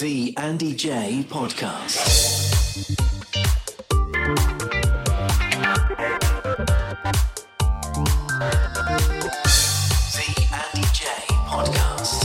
The Andy Jaye Podcast. The Andy Jaye Podcast.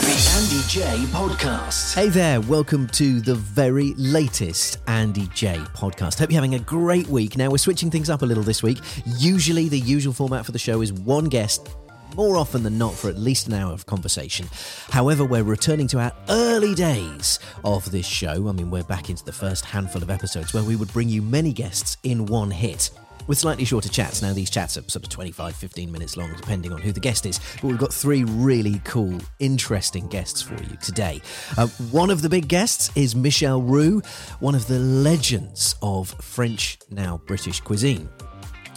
The Andy Jaye Podcast. Hey there, welcome to the very latest Andy Jaye podcast. Hope you're having a great week. Now, we're switching things up a little this week. Usually, the usual format for the show is one guest. More often than not, for at least an hour of conversation. However, we're returning to our early days of this show. I mean, we're back into the first handful of episodes where we would bring you many guests in one hit with slightly shorter chats. Now, these chats are sort of 25, 15 minutes long, depending on who the guest is. But we've got three really cool, interesting guests for you today. Uh, one of the big guests is Michel Roux, one of the legends of French, now British cuisine.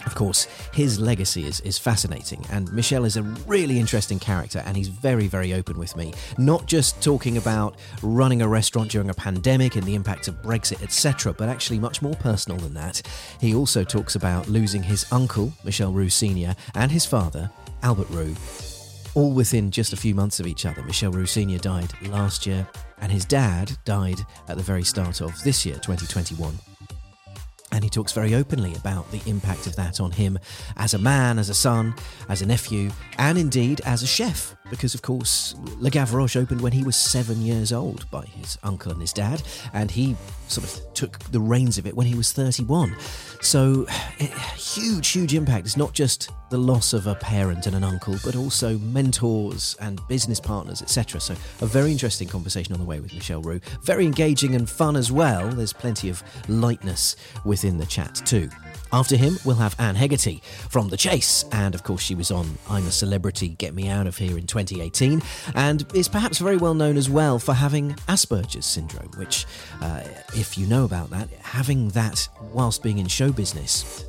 Of course, his legacy is, is fascinating, and Michel is a really interesting character, and he's very, very open with me. Not just talking about running a restaurant during a pandemic and the impact of Brexit, etc., but actually much more personal than that. He also talks about losing his uncle, Michel Roux Sr., and his father, Albert Roux, all within just a few months of each other. Michel Roux Sr. died last year, and his dad died at the very start of this year, 2021. And he talks very openly about the impact of that on him as a man, as a son, as a nephew, and indeed as a chef. Because, of course, Le Gavroche opened when he was seven years old by his uncle and his dad, and he sort of took the reins of it when he was 31. So, eh, huge, huge impact. It's not just the loss of a parent and an uncle, but also mentors and business partners, etc. So, a very interesting conversation on the way with Michel Roux. Very engaging and fun as well. There's plenty of lightness within the chat, too. After him, we'll have Anne Hegerty from The Chase, and of course, she was on I'm a Celebrity, Get Me Out of Here in 2018, and is perhaps very well known as well for having Asperger's syndrome, which, uh, if you know about that, having that whilst being in show business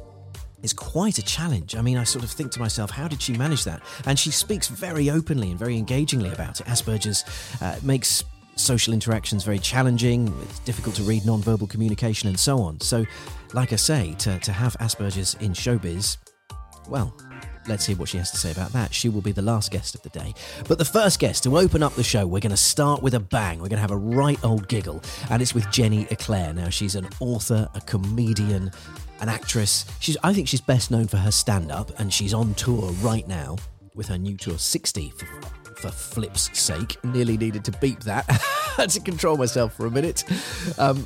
is quite a challenge. I mean, I sort of think to myself, how did she manage that? And she speaks very openly and very engagingly about it. Asperger's uh, makes social interactions very challenging, it's difficult to read non-verbal communication and so on. So, like I say, to, to have Asperger's in showbiz, well, let's hear what she has to say about that. She will be the last guest of the day. But the first guest to open up the show, we're going to start with a bang. We're going to have a right old giggle, and it's with Jenny Eclair. Now, she's an author, a comedian, an actress. She's, I think she's best known for her stand up, and she's on tour right now with her new tour 60 for, for flip's sake. Nearly needed to beep that. had to control myself for a minute. Um,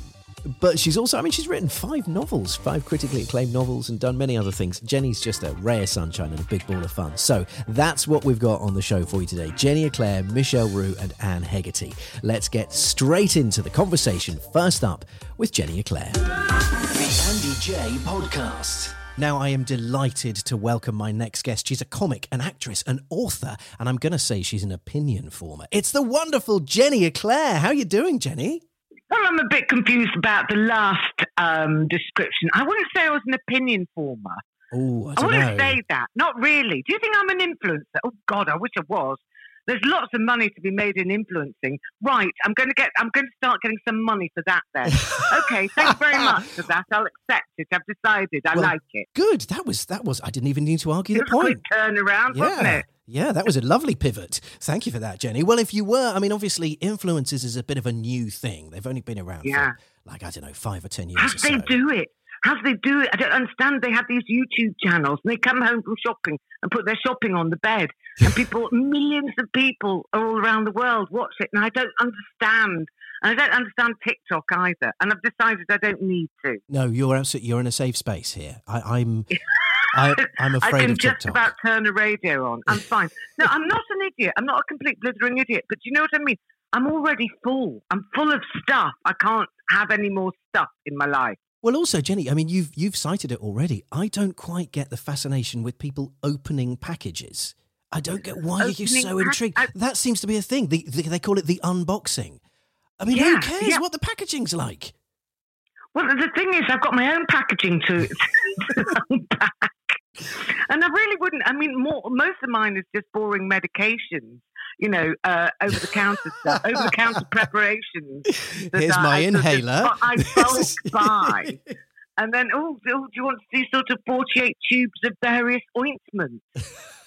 but she's also, I mean, she's written five novels, five critically acclaimed novels, and done many other things. Jenny's just a rare sunshine and a big ball of fun. So that's what we've got on the show for you today Jenny Eclair, Michel Roux, and Anne Hegerty. Let's get straight into the conversation. First up with Jenny Eclair. The Andy Jaye Podcast. Now, I am delighted to welcome my next guest. She's a comic, an actress, an author, and I'm going to say she's an opinion former. It's the wonderful Jenny Eclair. How are you doing, Jenny? Well, I'm a bit confused about the last um, description. I wouldn't say I was an opinion former. Oh, I I, wouldn't know. say that. Not really. Do you think I'm an influencer? Oh God, I wish I was. There's lots of money to be made in influencing. Right, I'm going to get. I'm going to start getting some money for that. Then, okay. Thanks very much for that. I'll accept it. I've decided. I Well, like it. Good. That was that was. I didn't even need to argue It the a point. quick turnaround, wasn't Yeah. it? Yeah, that was a lovely pivot. Thank you for that, Jenny. Well, if you were, I mean, obviously, influencers is a bit of a new thing. They've only been around Yeah. for, like, I don't know, five or 10 years How do they do it? How do they do it? I don't understand. They have these YouTube channels and they come home from shopping and put their shopping on the bed. And people, millions of people all around the world watch it. And I don't understand. And I don't understand TikTok either. And I've decided I don't need to. No, you're absolutely, you're in a safe space here. I, I'm, I, I'm I afraid can of just TikTok. about turn the radio on. I'm fine. No, I'm not an idiot. I'm not a complete blithering idiot. But do you know what I mean? I'm already full. I'm full of stuff. I can't have any more stuff in my life. Well, also, Jenny, I mean, you've you've cited it already. I don't quite get the fascination with people opening packages. I don't get why are you Opening so pack- intrigued. I- that seems to be a thing. The, the, they call it the unboxing. I mean, who cares yeah. what the packaging's like? Well, the thing is, I've got my own packaging to, to unpack. And I really wouldn't. I mean, more, most of mine is just boring medications, you know, uh, over the counter stuff, over the counter preparations. Here's I- my I inhaler. I bulk buy. And then, oh, oh, do you want to see sort of 48 tubes of various ointments?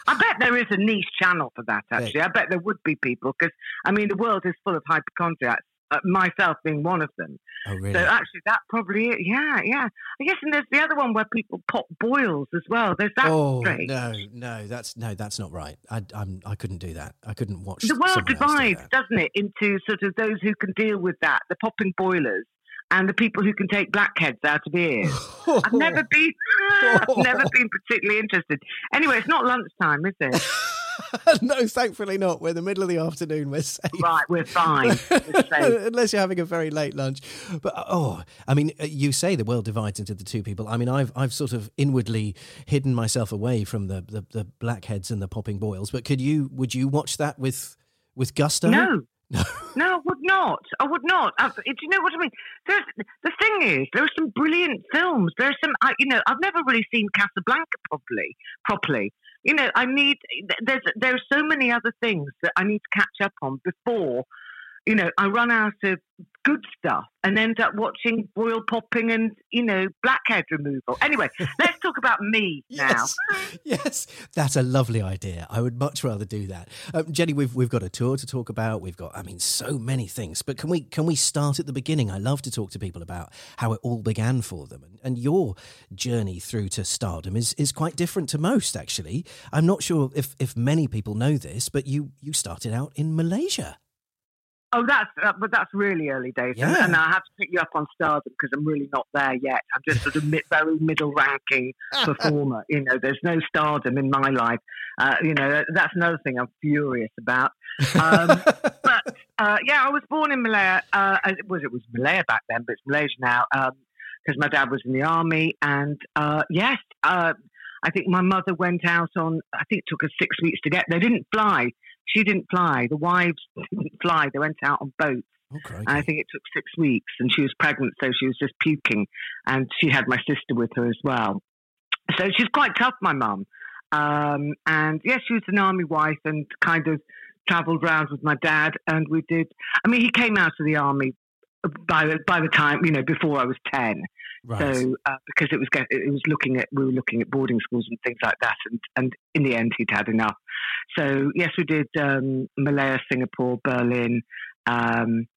I bet there is a niche channel for that, actually. I bet there would be people because, I mean, the world is full of hypochondriacs, uh, myself being one of them. Oh, really? So actually, that probably, yeah, yeah. I guess, and there's the other one where people pop boils as well. There's that oh strange. no, no, that's no, that's not right. I, I'm, I couldn't do that. I couldn't watch. The world else do divides, doesn't it, into sort of those who can deal with that, the popping boilers, and the people who can take blackheads out of ears. I've never been, I've never been particularly interested. Anyway, it's not lunchtime, is it? no, thankfully not. We're in the middle of the afternoon. We're safe. right, we're fine. We're safe. Unless you're having a very late lunch, but oh, I mean, uh, you say the world divides into the two people. I mean, I've I've sort of inwardly hidden myself away from the the, the blackheads and the popping boils. But could you? Would you watch that with with gusto? No. No. No, I would not. I would not. I, do you know what I mean? There's, the thing is, there are some brilliant films. There's some, I, you know, I've never really seen Casablanca properly. Properly, you know, I need. There's there are so many other things that I need to catch up on before, you know, I run out of good stuff and end up watching boil popping and you know blackhead removal. Anyway, let's talk about me now. Yes, yes, that's a lovely idea. I would much rather do that. Um, Jenny, we've we've got a tour to talk about. We've got, I mean, so many things. But can we can we start at the beginning? I love to talk to people about how it all began for them, and, and your journey through to stardom is is quite different to most. Actually, I'm not sure if if many people know this, but you you started out in Malaysia. Oh, that's uh, but that's really early days, and, Yeah. and I have to pick you up on Stardom because I'm really not there yet. I'm just sort of mid, very middle ranking performer. You know, there's no Stardom in my life. Uh, you know, that's another thing I'm furious about. Um, but uh, yeah, I was born in Malaya. Uh, as it was it was Malaya back then, but it's Malaysia now because my dad was in the army. And uh, yes, uh, I think my mother went out on. I think it took us six weeks to get. They didn't fly. She didn't fly. The wives didn't fly. They went out on boats. Oh, crikey. And I think it took six weeks, and she was pregnant, so she was just puking, and she had my sister with her as well. So she's quite tough, my mum. Um, and yes, she was an army wife and kind of travelled around with my dad, and we did. I mean, he came out of the army by the by the time you know before I was ten. right. So uh, because it was it was looking at we were looking at boarding schools and things like that, and and in the end he'd had enough. So yes, we did um, Malaya, Singapore, Berlin, um,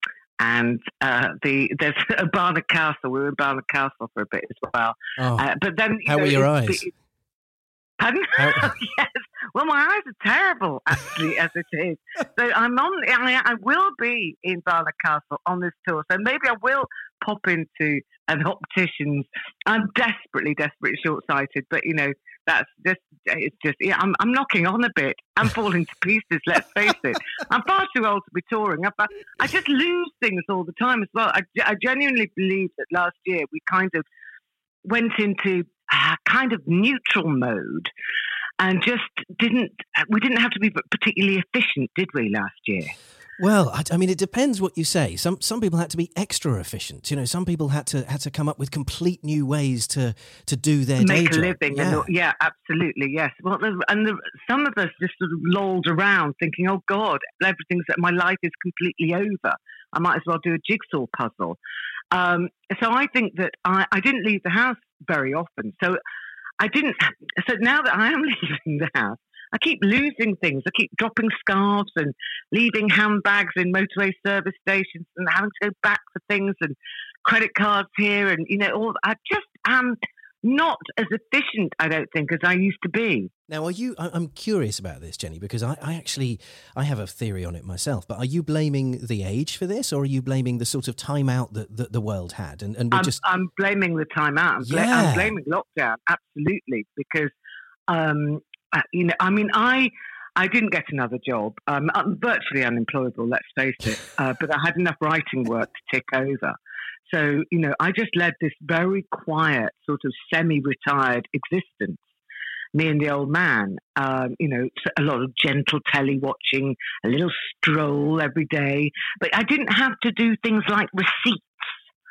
and uh, the there's Barnard Castle. We were in Barnard Castle for a bit as well. oh, Uh, but then how know, were your eyes? it- Pardon? How- yes. Well, my eyes are terrible, actually, as it is. So I'm on. I, I will be in Barnard Castle on this tour. So maybe I will pop into an optician's. I'm desperately, desperately short-sighted, but you know that's just. It's just. Yeah, I'm. I'm knocking on a bit. I'm falling to pieces. Let's face it. I'm far too old to be touring. I, I just lose things all the time as well. I, I genuinely believe that last year we kind of went into uh, kind of neutral mode and just didn't we didn't have to be particularly efficient did we last year Well, I, I mean, it depends what you say. Some some people had to be extra efficient. You know, some people had to had to come up with complete new ways to to do their day make a job. living Yeah. all- yeah absolutely yes well and the, some of us just sort of lolled around thinking oh god everything's my life is completely over i might as well do a jigsaw puzzle um, so i think that I, I didn't leave the house very often so i didn't so now that i am leaving the house I keep losing things. I keep dropping scarves and leaving handbags in motorway service stations and having to go back for things and credit cards here and you know all. I just am not as efficient, I don't think, as I used to be. Now, are you? I'm curious about this, Jenny, because I, I actually I have a theory on it myself. But are you blaming the age for this, or are you blaming the sort of time out that, that the world had? And and we I'm, just I'm blaming the time out. I'm, Yeah. I'm blaming lockdown, absolutely, because um, you know, I mean, I. I didn't get another job. Um, I'm virtually unemployable, let's face it. Uh, but I had enough writing work to tick over. So, you know, I just led this very quiet, sort of semi retired existence. me and the old man. Um, you know, a lot of gentle telly watching, a little stroll every day. But I didn't have to do things like receipts,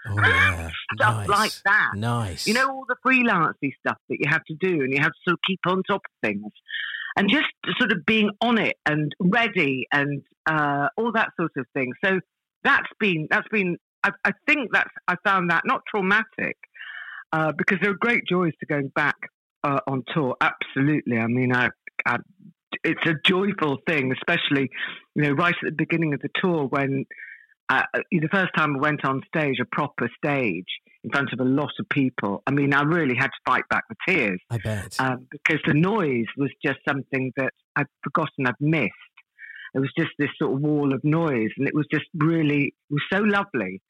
Oh yeah, stuff nice. like that. Nice. You know, all the freelancey stuff that you have to do, and you have to sort of keep on top of things, and just sort of being on it and ready and uh, all that sort of thing. So that's been that's been. I, I think that's I found that not traumatic uh, because there are great joys to going back uh, on tour. Absolutely. I mean, I, I it's a joyful thing, especially you know right at the beginning of the tour when. Uh, the first time I went on stage, a proper stage in front of a lot of people. I mean, I really had to fight back the tears I bet. um, because the noise was just something that I'd forgotten I'd missed. It was just this sort of wall of noise, and it was just really it was so lovely.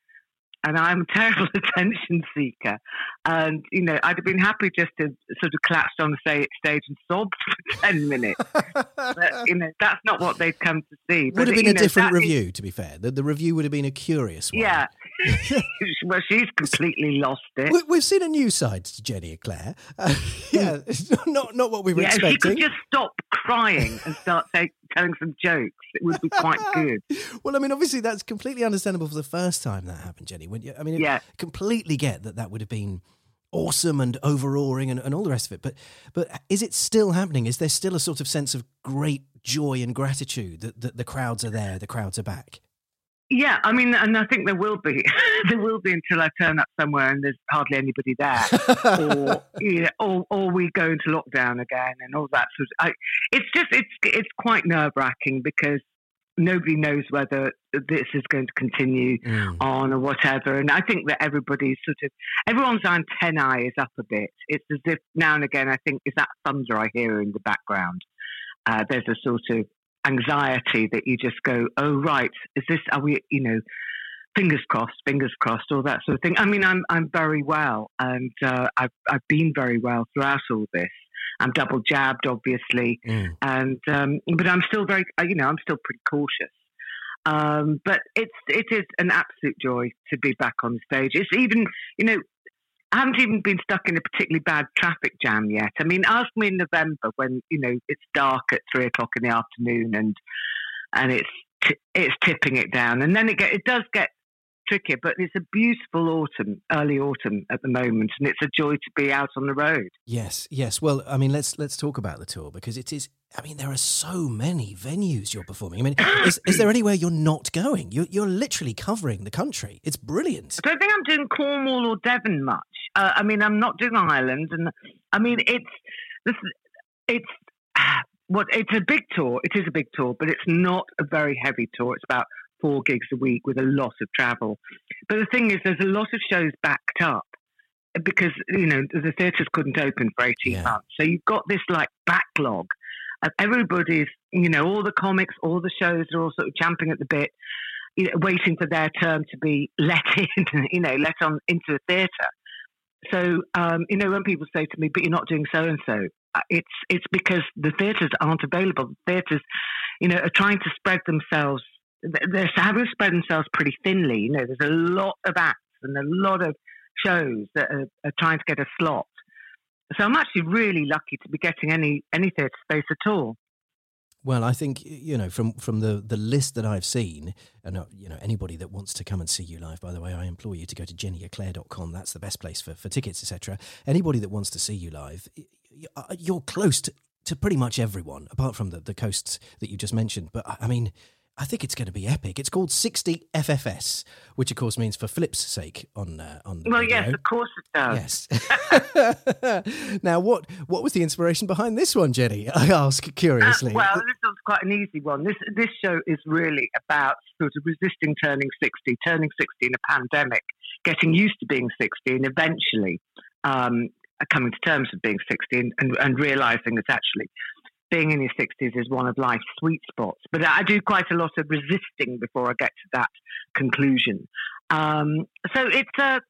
And I'm a terrible attention seeker, and you know I'd have been happy just to sort of collapsed on the stage and sobbed for ten minutes. But you know that's not what they'd come to see. would But, have been a know, different that is- review, to be fair. The, the review would have been a curious one. yeah. well, she's completely lost it. We, we've seen a new side to Jenny Eclair. Uh, yeah, it's not not what we were Yeah, if she could just stop crying and start telling some jokes, it would be quite good. Well, I mean, obviously that's completely understandable for the first time that happened, Jenny. When you, I mean, Yeah. completely get that that would have been awesome and overawing and, and all the rest of it. But but is it still happening? Is there still a sort of sense of great joy and gratitude that, that the crowds are there, the crowds are back? Yeah, I mean, and I think there will be. there will be until I turn up somewhere and there's hardly anybody there, or you know, or, or we go into lockdown again and all that sort of. I, it's just it's it's quite nerve wracking because nobody knows whether this is going to continue Mm. on or whatever. And I think that everybody's sort of everyone's antennae is up a bit. It's as if now and again I think is that thunder I hear in the background. Uh, there's a sort of anxiety that you just go, oh right, is this? Are we? You know, fingers crossed, fingers crossed, all that sort of thing. I mean, I'm I'm very well, and uh, I've I've been very well throughout all this. I'm double jabbed, obviously, Mm. and um, but I'm still very, uh, you know, I'm still pretty cautious. Um, but it's it is an absolute joy to be back on stage. It's even, you know, I haven't even been stuck in a particularly bad traffic jam yet. I mean, ask me in November when you know it's dark at three o'clock in the afternoon and and it's t- it's tipping it down, and then it get, it does get trickier. But it's a beautiful autumn, early autumn at the moment, and it's a joy to be out on the road. Yes, yes. Well, I mean, let's let's talk about the tour because it is. I mean, there are so many venues you're performing. I mean, is, is there anywhere you're not going? You're you're literally covering the country. It's brilliant. I don't think I'm doing Cornwall or Devon much. Uh, I mean, I'm not doing Ireland, and I mean, it's this, it's what it's a big tour. It is a big tour, but it's not a very heavy tour. It's about four gigs a week with a lot of travel. But the thing is, there's a lot of shows backed up because you know the theatres couldn't open for 18 Yeah. months, so you've got this like backlog everybody's. You know, all the comics, all the shows are all sort of champing at the bit you know, waiting for their turn to be let in, you know, let on into the theatre. So, um, you know, when people say to me, "But you're not doing so and so," it's it's because the theatres aren't available. The theatres, you know, are trying to spread themselves. They're having to spread themselves pretty thinly. You know, there's a lot of acts and a lot of shows that are, are trying to get a slot. So I'm actually really lucky to be getting any any theatre space at all. Well, I think you know from from the the list that I've seen, and uh, you know anybody that wants to come and see you live. By the way, I implore you to go to jennyeclair.com. That's the best place for for tickets, etc. Anybody that wants to see you live, uh, you're close to, to pretty much everyone, apart from the the coasts that you just mentioned. But I mean. I think it's going to be epic. It's called 60 FFS, which of course means for Flip's sake on uh, on Well, radio. yes, of course it does. Yes. now, what what was the inspiration behind this one, Jenny? I ask curiously. Uh, well, this was quite an easy one. This this show is really about sort of resisting turning sixty, turning sixty in a pandemic, getting used to being sixty, and eventually um, coming to terms with being sixty, and, and, and realizing that actually being in your sixties is one of life's sweet spots. But I do quite a lot of resisting before I get to that conclusion. Um, so it's a.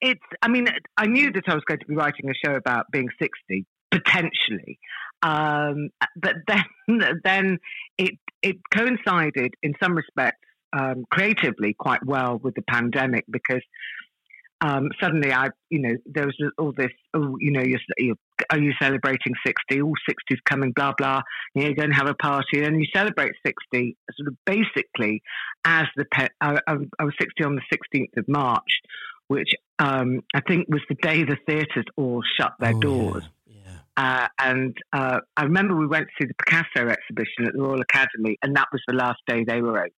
It's. I mean, I knew that I was going to be writing a show about being sixty potentially, um, but then then it it coincided in some respects um, creatively quite well with the pandemic because um, suddenly I you know there was all this oh you know you're, you're are you celebrating 60? All 60s coming, blah, blah. You know, you're going to have a party and you celebrate 60 sort of basically as the, pe- I, I, I was 60 on the 16th of March, which um, I think was the day the theatres all shut their Oh, doors. Yeah. yeah. Uh, and uh, I remember we went to see the Picasso exhibition at the Royal Academy, and that was the last day they were open.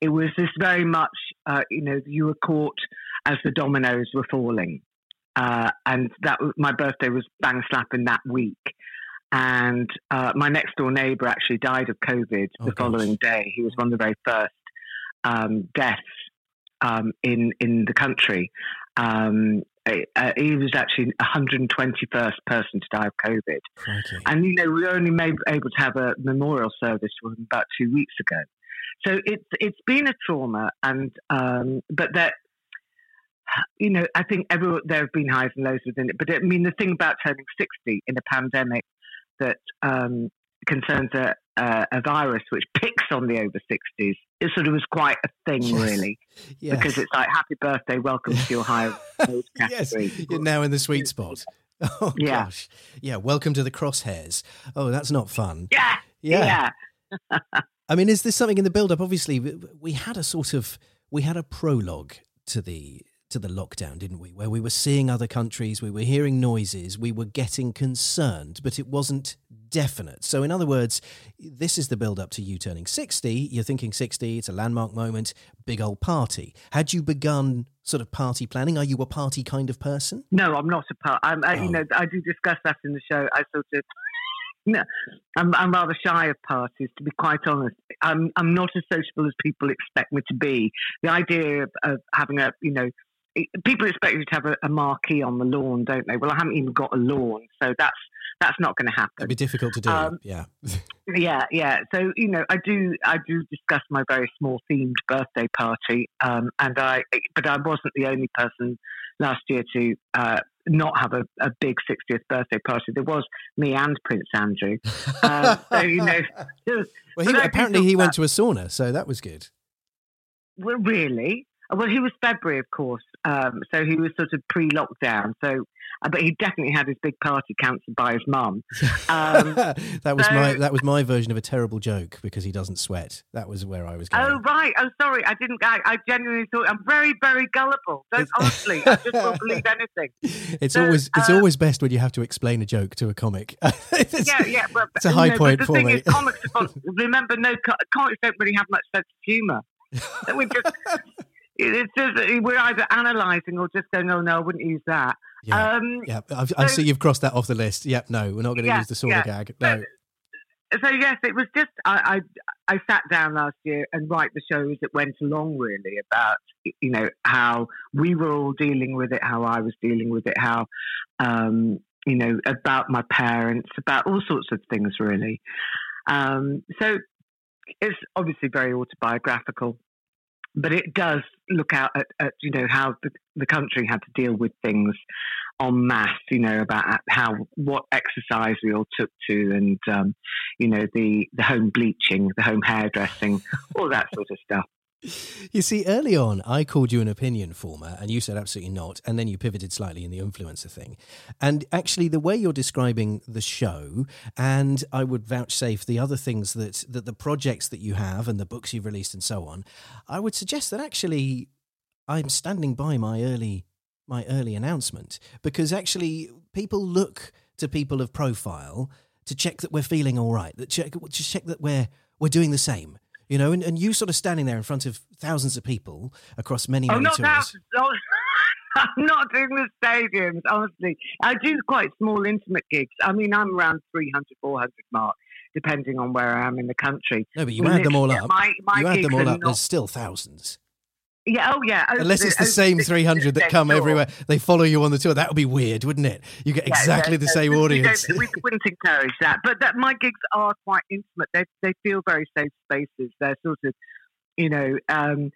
It was this very much, uh, you know, you were caught as the dominoes were falling. Uh, and that my birthday was bang slap in that week. And uh, my next door neighbour actually died of COVID Oh, the gosh. following day. He was one of the very first um, deaths um, in in the country. Um, uh, he was actually 121st person to die of COVID. Crikey. And you know, we were only made, able to have a memorial service for him about two weeks ago. So it's it's been a trauma, and um, but that you know, I think every, there have been highs and lows within it. But I mean, the thing about turning sixty in a pandemic that um, concerns a, a, a virus which picks on the over sixties, it sort of was quite a thing, Yes. really, Yes. because it's like happy birthday, welcome to your higher age yes, you're now in the sweet spot. Oh Yeah. gosh, yeah. Welcome to the crosshairs. Oh, that's not fun. Yeah, Yeah. yeah. I mean, is there something in the build-up? Obviously, we- we had a sort of we had a prologue to the to the lockdown, didn't we? Where we were seeing other countries, we were hearing noises, we were getting concerned, but it wasn't definite. So, in other words, this is the build-up to you turning sixty. You're thinking sixty; it's a landmark moment, big old party. Had you begun sort of party planning? Are you a party kind of person? No, I'm not a part. I'm, I, Oh. You know, I do discuss that in the show. I sort of, no, I'm, I'm rather shy of parties, to be quite honest. I'm, I'm not as sociable as people expect me to be. The idea of, of having a, you know, people expect you to have a, a marquee on the lawn, don't they? Well, I haven't even got a lawn, so that's that's not going to happen. It'd be difficult to do. Um, yeah. Yeah, yeah. So you know, I do, I do discuss my very small themed birthday party, um, and I, but I wasn't the only person last year to uh, not have a, a big 60th birthday party. There was me and Prince Andrew. Uh, so you know, was- well, he, but I do apparently he went to a sauna, so that was good. well, really. Well, he was February, of course, um, so he was sort of pre-lockdown. So, uh, but he definitely had his big party cancelled by his mum. Um, that was my that was my version of a terrible joke because he doesn't sweat. That was where I was going. Oh right. Oh sorry. I didn't. I, I genuinely thought I'm very, very gullible. Don't honestly. I just won't believe anything. it's so, always it's uh, always best when you have to explain a joke to a comic. It's- Yeah, yeah. But It's a you high know, point the for thing me. Is, comics. remember, no co- comics don't really have much sense of humour. So we just. It's just we're either analysing or just going, "Oh no, I wouldn't use that." yeah, Um, yeah. I've, I see you've crossed that off the list. Yep, no, we're not going to Yeah, use the sauna yeah. gag. No, so yes, it was just I, I I sat down last year and write the show as it went along, really about you know how we were all dealing with it, how I was dealing with it, how um, you know about my parents, about all sorts of things, really. Um, so it's obviously very autobiographical, but it does look out at, at you know how the, the country had to deal with things en masse, you know, about how what exercise we all took to, and um, you know the the home bleaching, the home hairdressing, all that sort of stuff. You see, early on, I called you an opinion former, and you said absolutely not. And then you pivoted slightly in the influencer thing. And actually, the way you're describing the show, and I would vouchsafe the other things that, that the projects that you have and the books you've released and so on, I would suggest that actually I'm standing by my early my early announcement because actually people look to people of profile to check that we're feeling all right, that check to check that we're we're doing the same. You know, and, and you sort of standing there in front of thousands of people across many, Oh, many not tours. Oh, I'm not doing the stadiums, honestly. I do quite small, intimate gigs. I mean, I'm around 300, 400 mark, depending on where I am in the country. No, but you Well, add them all up. My, my you add gigs them all are up. not- There's still thousands. Yeah, oh yeah. over Unless it's the over same 60, 300 that come everywhere. They follow you on the tour. That would be weird, wouldn't it? You get exactly yeah, the same audience. We, wouldn't encourage that, but that my gigs are quite intimate. They they feel very safe spaces. They're sort of, you know, um,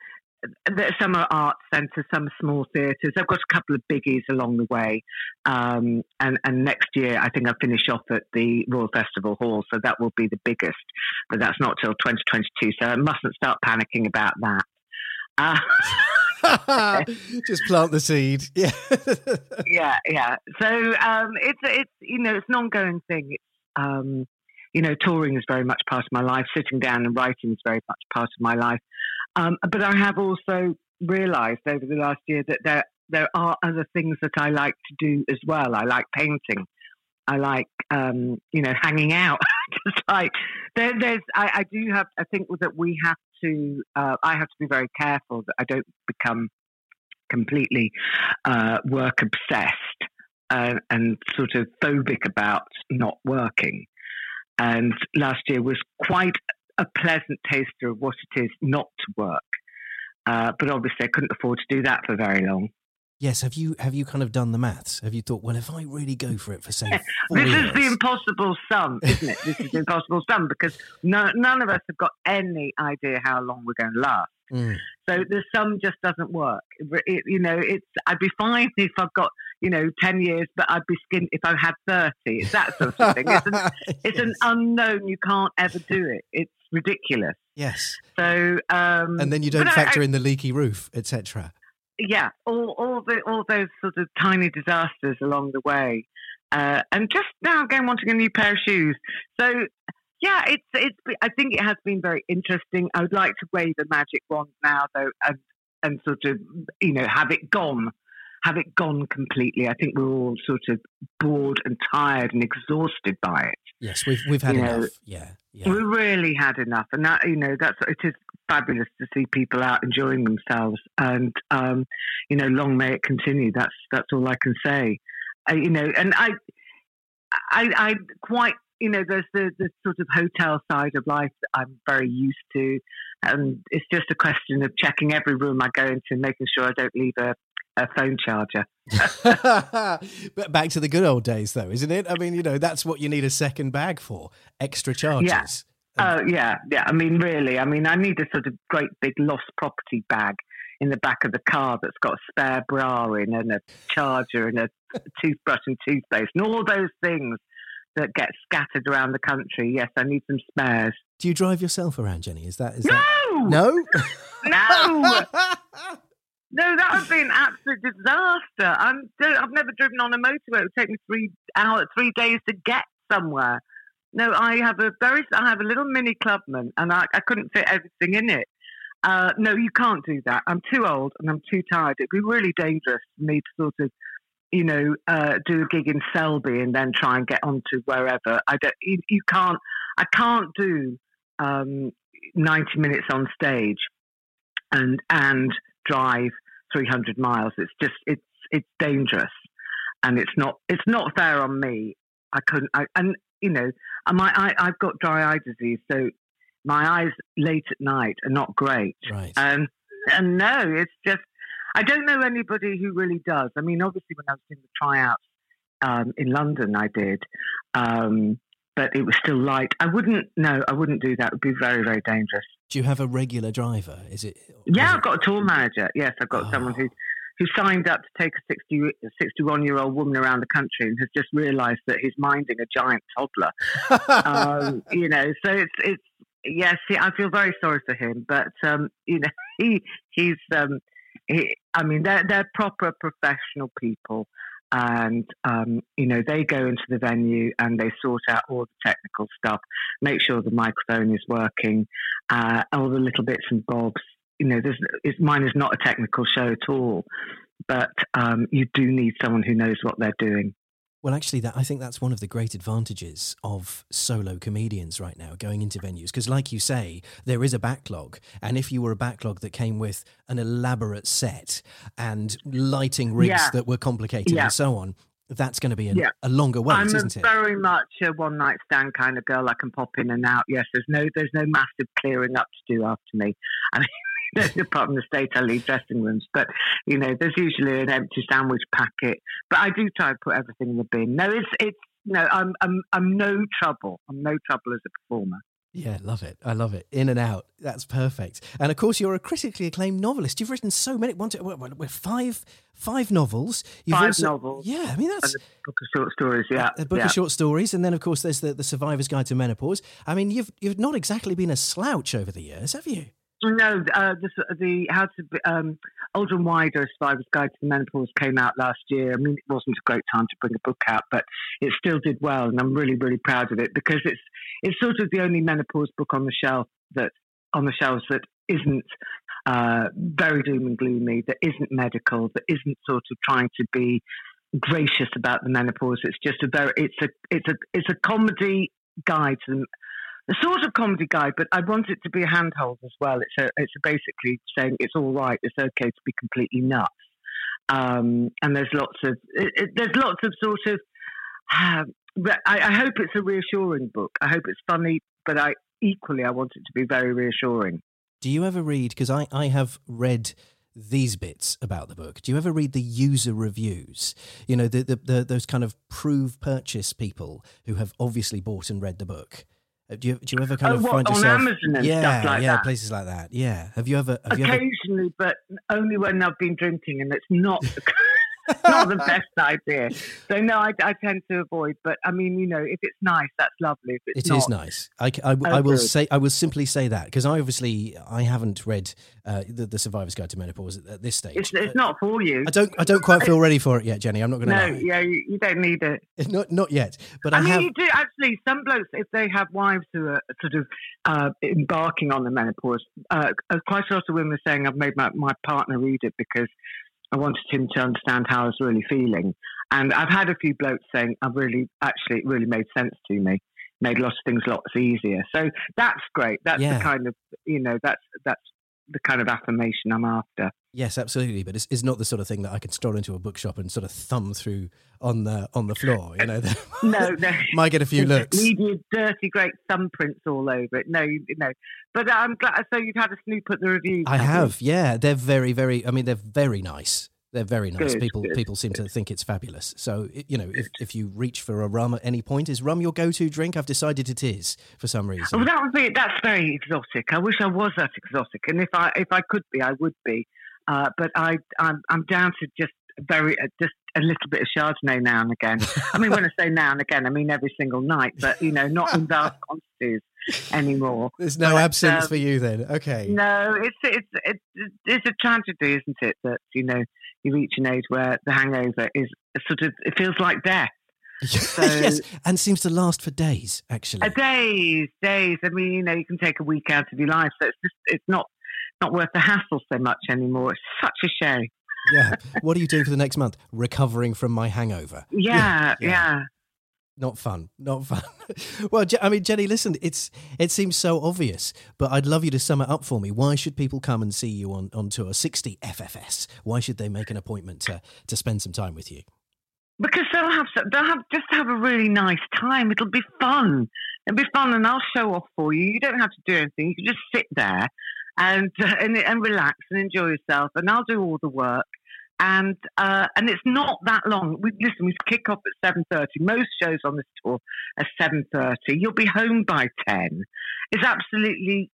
some are art centres, some are small theatres. I've got a couple of biggies along the way, um, and and next year I think I'll finish off at the Royal Festival Hall, so that will be the biggest. But that's not till 2022, so I mustn't start panicking about that. Uh, Just plant the seed. Yeah. yeah, yeah. So um, it's it's you know it's an ongoing thing. It's um, you know touring is very much part of my life. Sitting down and writing is very much part of my life. Um, but I have also realised over the last year that there there are other things that I like to do as well. I like painting. I like um, you know hanging out. Just like there, there's, I, I do have. I think that we have to. Uh, I have to be very careful that I don't become completely uh, work obsessed uh, and sort of phobic about not working. And last year was quite a pleasant taster of what it is not to work. Uh, but obviously, I couldn't afford to do that for very long. Yes, have you have you kind of done the maths? Have you thought, well, if I really go for it for say, four this years, is the impossible sum, isn't it? This is the impossible sum because no, none of us have got any idea how long we're going to last. Mm. So the sum just doesn't work. It, you know, it's I'd be fine if I've got you know ten years, but I'd be skint if I had thirty. It's that sort of thing. It's an, it's an unknown. You can't ever do it. It's ridiculous. yes, So um, and then you don't I- factor I- in the leaky roof, etc. yeah, all all the all those sort of tiny disasters along the way, uh, and just now again wanting a new pair of shoes. So yeah, it's it's. I think it has been very interesting. I would like to wave a magic wand now, though, and and sort of you know have it gone, have it gone completely. I think we're all sort of bored and tired and exhausted by it. Yes, we've we've had You know, enough. Yeah, yeah. We really had enough, and that you know that's it is fabulous to see people out enjoying themselves, and um, you know, long may it continue. That's that's all I can say. Uh, you know, and I, I, I quite you know, there's the the sort of hotel side of life that I'm very used to, and it's just a question of checking every room I go into, making sure I don't leave a, a phone charger. but back to the good old days, though, isn't it? I mean, you know, that's what you need a second bag for extra charges. Oh yeah, yeah. I mean, really. I mean, I need a sort of great big lost property bag in the back of the car that's got a spare bra in and a charger and a toothbrush and toothpaste and all those things that get scattered around the country. Yes, I need some spares. Do you drive yourself around, Jenny? Is that is No, that no? no, no. That would be an absolute disaster. I'm, I've never driven on a motorway. It would take me three hours, three days to get somewhere. No, I have a very, I have a little mini clubman, and I, I couldn't fit everything in it. Uh, no, you can't do that. I'm too old and I'm too tired. It'd be really dangerous for me to sort of, you know, uh, do a gig in Selby and then try and get onto wherever. I don't. You, you can't. I can't do um, 90 minutes on stage and and drive 300 miles. It's just it's it's dangerous, and it's not it's not fair on me. I couldn't. I, and you know, and my I, I've got dry eye disease, so my eyes late at night are not great. Right. And and no, it's just I don't know anybody who really does. I mean, obviously, when I was in the tryouts um, in London, I did, um, but it was still light. I wouldn't. No, I wouldn't do that. It would be very, very dangerous. Do you have a regular driver? Is it? Yeah, is I've it- got a tour manager. Yes, I've got someone Oh. who who signed up to take a 60, 61 year old woman around the country and has just realised that he's minding a giant toddler. um, you know, so it's it's yes, he, I feel very sorry for him, but um, you know, he he's um, he, I mean, they're they're proper professional people. And um, you know they go into the venue and they sort out all the technical stuff, make sure the microphone is working, uh, all the little bits and bobs. You know, mine is not a technical show at all, but um, you do need someone who knows what they're doing. Well, actually, that I think that's one of the great advantages of solo comedians right now going into venues because, like you say, there is a backlog, and if you were a backlog that came with an elaborate set and lighting rigs Yeah. that were complicated Yeah. and so on, that's going to be a, Yeah. a longer wait, I'm isn't it? very much a one night stand kind of girl. I can pop in and out. Yes, there's no there's no massive clearing up to do after me. I mean, apart from the state I leave dressing rooms, but you know, there's usually an empty sandwich packet. But I do try and put everything in the bin. No, it's it's no, I'm I'm I'm no trouble. I'm no trouble as a performer. Yeah, love it. I love it. In and out. That's perfect. And of course, you're a critically acclaimed novelist. You've written so many. One, two, what, five, five novels. You've Five also- novels. Yeah, I mean that's a book of short stories. Yeah, a book yeah. of short stories, and then of course there's the, the Survivor's Guide to Menopause. I mean, you've you've not exactly been a slouch over the years, have you? No, uh, the, the how to be, um, Older and Wider, Survivor's Guide to the Menopause came out last year. I mean, it wasn't a great time to bring a book out, but it still did well, and I'm really, really proud of it because it's it's sort of the only menopause book on the shelf that on the shelves that isn't uh, very doom and gloomy, that isn't medical, that isn't sort of trying to be gracious about the menopause. It's just a very it's a it's a it's a comedy guide to the a sort of comedy guide, but I want it to be a handhold as well. It's a, it's a basically saying it's all right. It's okay to be completely nuts. Um, and there's lots of it, it, there's lots of sort of. Uh, I, I hope it's a reassuring book. I hope it's funny, but I equally I want it to be very reassuring. Do you ever read? Because I I have read these bits about the book. Do you ever read the user reviews? You know, the, the, the those kind of prove purchase people who have obviously bought and read the book. Uh, Do you, do you ever kind Oh, of what, find on yourself? Amazon and yeah, stuff like yeah, that? places like that. Yeah. Have you ever? Have you ever? Occasionally, but only when I've been drinking, and it's not not the best idea. So no, I, I tend to avoid. But I mean, you know, if it's nice, that's lovely. If it's It not, is nice. I, I w- Oh, I will say I will simply say that because I obviously I haven't read uh, the, the Survivor's Guide to Menopause at, at this stage. it's, it's not for you. I don't I don't quite feel ready for it yet, Jenny. I'm not going to No, lie. yeah, you, you don't need it. Not not yet. But I, I mean, have. you do actually. Some blokes, if they have wives who are sort of uh, embarking on the menopause, uh, uh, quite a lot of women are saying, "I've made my, my partner read it because I wanted him to understand how I was really feeling." And I've had a few blokes saying, "I've really, actually, it really made sense to me, made lots of things lots easier." So that's great. That's Yeah. the kind of, you know, that's that's the kind of affirmation I'm after. Yes, absolutely. But it's, it's not the sort of thing that I can stroll into a bookshop and sort of thumb through on the on the floor. You know, No, no. might get a few looks. Leave your dirty, great thumbprints all over it. No, no. But I'm glad. So you've had a snoop at the reviews. I you? have, yeah. They're very, very. I mean, they're very nice. They're very nice. Good, people good, people seem to think it's fabulous. So you know, if, if you reach for a rum at any point, is rum your go-to drink? I've decided it is for some reason. Well, that would be. That's very exotic. I wish I was that exotic, and if I if I could be, I would be. Uh, but I I'm, I'm down to just very uh, just a little bit of Chardonnay now and again. I mean, when I say now and again, I mean every single night. But you know, not in vast quantities anymore. There's no But, absence um, for you then. Okay. No, it's it's it's it's a tragedy, isn't it? That you know you reach an age where the hangover is sort of it feels like death. yes, and seems to last for days. Actually, Uh, days, days. I mean, you know, you can take a week out of your life, so it's just it's not not worth the hassle so much anymore. It's such a shame. yeah. What are you doing for the next month? Recovering from my hangover. Yeah, yeah. yeah. Not fun. Not fun. well, I mean, Jenny, listen. It's it seems so obvious, but I'd love you to sum it up for me. Why should people come and see you on on tour? Sixty FFS. Why should they make an appointment to to spend some time with you? Because they'll have they'll have just have a really nice time. It'll be fun. It'll be fun, and I'll show off for you. You don't have to do anything. You can just sit there and uh, and, and relax and enjoy yourself. And I'll do all the work. And uh, and it's not that long. We listen. We kick off at seven thirty. Most shows on this tour are seven thirty. You'll be home by ten. It's absolutely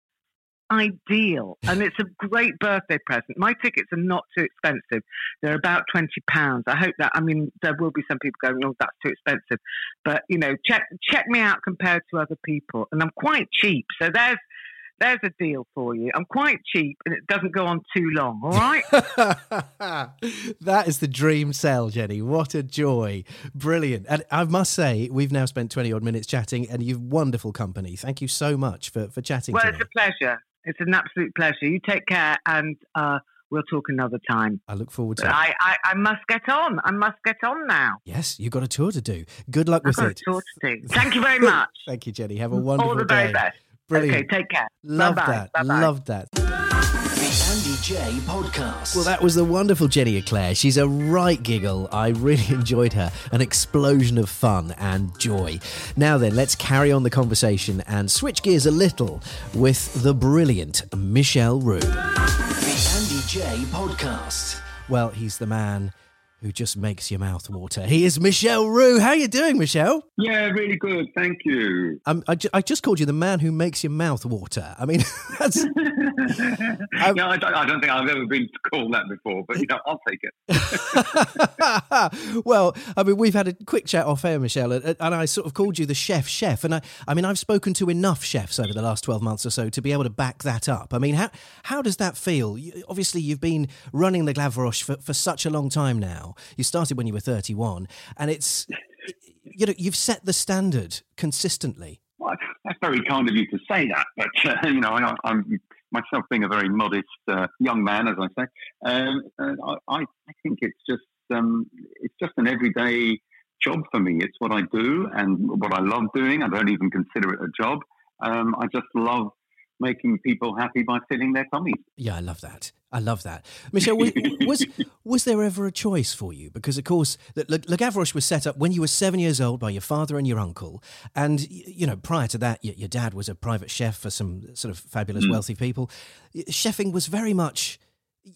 ideal, and it's a great birthday present. My tickets are not too expensive. They're about twenty pounds. I hope that. I mean, there will be some people going, "Oh, that's too expensive," but you know, check check me out compared to other people, and I'm quite cheap. So there's there's a deal for you. I'm quite cheap, and it doesn't go on too long. All right. that is the dream sell, Jenny. What a joy. Brilliant. And I must say, we've now spent 20 odd minutes chatting and you've wonderful company. Thank you so much for, for chatting well, to it's a pleasure. It's an absolute pleasure. You take care, and uh, we'll talk another time. I look forward to it. I, I, I must get on. I must get on now. Yes, you've got a tour to do. Good luck I've with got it. a tour to do. Thank you very much. Thank you, Jenny. Have a wonderful All the very day. best. Brilliant. Okay, take care. Love Bye-bye. that. Bye-bye. Love that. The Andy Jaye Podcast. Well, that was the wonderful Jenny Eclair. She's a right giggle. I really enjoyed her. An explosion of fun and joy. Now then, let's carry on the conversation and switch gears a little with the brilliant Michel Roux. The Andy Jaye Podcast. Well, he's the man who just makes your mouth water. He is Michel Roux. How are you doing, Michel? Yeah, really good. Thank you. Um, I, ju- I just called you the man who makes your mouth water. I mean, that's. no, I don't, I don't think I've ever been called that before, but you know, I'll take it. well, I mean, we've had a quick chat off air, Michel, and, and I sort of called you the chef chef. And I, I mean, I've spoken to enough chefs over the last 12 months or so to be able to back that up. I mean, how, how does that feel? You, obviously, you've been running the Gavroche for, for such a long time now. You started when you were 31, and it's you know you've set the standard consistently. Well, that's very kind of you to say that, but uh, you know I, am myself being a very modest uh, young man, as I say. Um, I, I, think it's just um, it's just an everyday job for me. It's what I do and what I love doing. I don't even consider it a job. Um, I just love making people happy by filling their tummies. Yeah, I love that. I love that. Michel. was, was, was there ever a choice for you? Because, of course, Le, Le Gavroche was set up when you were seven years old by your father and your uncle. And, you know, prior to that, your, your dad was a private chef for some sort of fabulous, mm. wealthy people. Chefing was very much,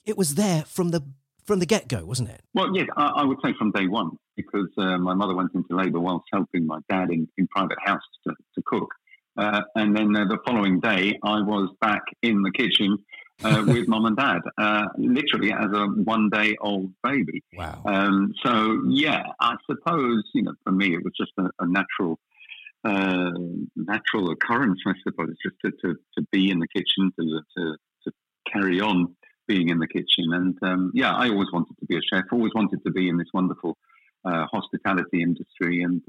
it was there from the from the get go, wasn't it? Well, yes, I, I, would say from day one, because uh, my mother went into labour whilst helping my dad in, in private house to, to cook. Uh, and then uh, the following day, I was back in the kitchen uh, with mom and dad, uh, literally as a one day old baby. Wow. Um, so, yeah, I suppose, you know, for me, it was just a, a natural. Uh, natural occurrence, I suppose, just to, to, to be in the kitchen, to, to, to carry on being in the kitchen. And um, yeah, I always wanted to be a chef, always wanted to be in this wonderful uh, hospitality industry. And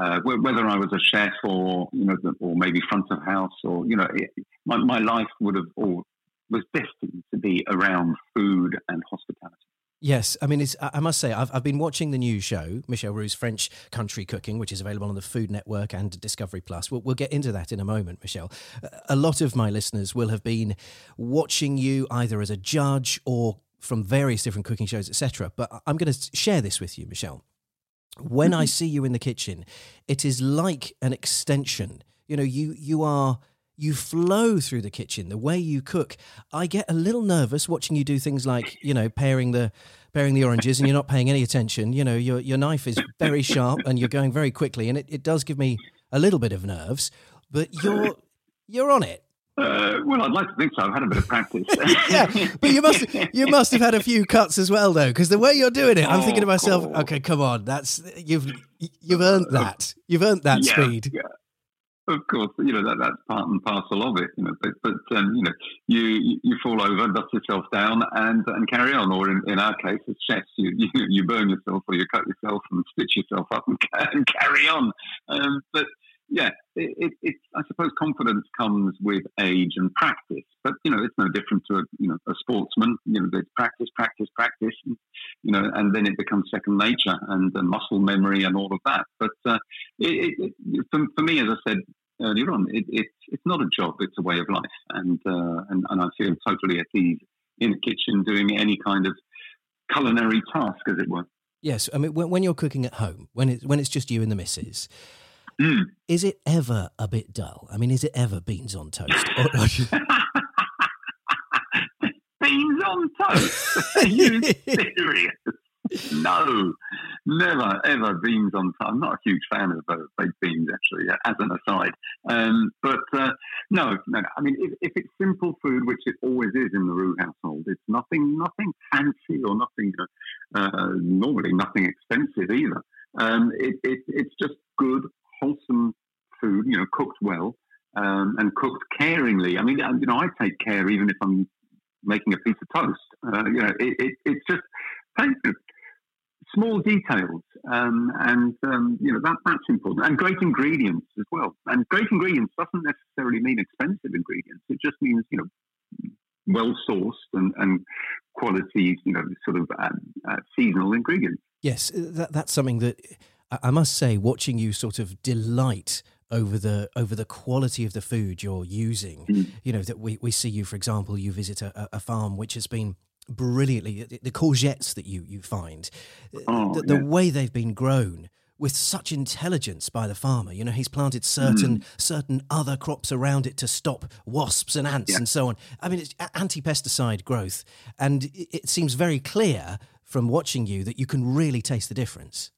uh, whether I was a chef or you know, or maybe front of house, or you know, it, my, my life would have all was destined to be around food and hospitality. Yes, I mean, I must say, I've, I've been watching the new show, Michel Roux's French Country Cooking, which is available on the Food Network and Discovery Plus. We'll, we'll get into that in a moment, Michel. A lot of my listeners will have been watching you either as a judge or from various different cooking shows, etc. But I'm going to share this with you, Michel when I mm-hmm. see you in the kitchen, it is like an extension. You know, you you are you flow through the kitchen the way you cook. I get a little nervous watching you do things like you know paring the paring the oranges and you're not paying any attention. You know, your your knife is very sharp and you're going very quickly, and it, it does give me a little bit of nerves. But you're you're on it. Uh, well, I'd like to think so. I've had a bit of practice. yeah, but you must you must have had a few cuts as well, though, because the way you're doing it, I'm thinking to oh, myself, cool. okay, come on, that's you've you've earned that. You've earned that yeah, speed. Yeah. Of course, you know that that's part and parcel of it. You know, but, but um, you know, you you fall over, dust yourself down, and and carry on. Or in, in our case, as chefs, you, you, you burn yourself, or you cut yourself, and stitch yourself up, and, and carry on. Um, but yeah, it, it, it, I suppose confidence comes with age and practice. But you know, it's no different to a you know a sportsman. You know, there's practice, practice, practice. And, you know, and then it becomes second nature and muscle memory and all of that. But uh, it, for, for, me, as I said earlier on, it's it's not a job; it's a way of life, and uh, and, and I feel totally at ease in the kitchen doing any kind of culinary task, as it were. Yes, I mean when, when you're cooking at home, when it's when it's just you and the missus Mm. Is it ever a bit dull? I mean, is it ever beans on toast? beans on toast? Are you serious? no, never ever beans on toast. I'm not a huge fan of uh, baked beans, actually, as an aside. Um, but uh, no, no, I mean, if, if, it's simple food, which it always is in the Roux household, it's nothing, nothing fancy or nothing, uh, normally nothing expensive either. Um, it, it, it's just good, wholesome food, you know, cooked well um, and cooked caringly. I mean, you know, I take care even if I'm making a piece of toast. Uh, you know, it, it, it's just small details, um, and um, you know that that's important. And great ingredients as well. And great ingredients doesn't necessarily mean expensive ingredients. It just means you know well sourced and, and quality, you know, sort of um, uh, seasonal ingredients. Yes, that, that's something that I must say, watching you sort of delight over the over the quality of the food you're using. Mm. You know that we, we see you, for example, you visit a, a farm which has been brilliantly the courgettes that you you find, oh, the, the way they've been grown with such intelligence by the farmer. You know, he's planted certain mm. certain other crops around it to stop wasps and ants yeah. and so on. I mean, it's anti-pesticide growth, and it, it seems very clear from watching you that you can really taste the difference.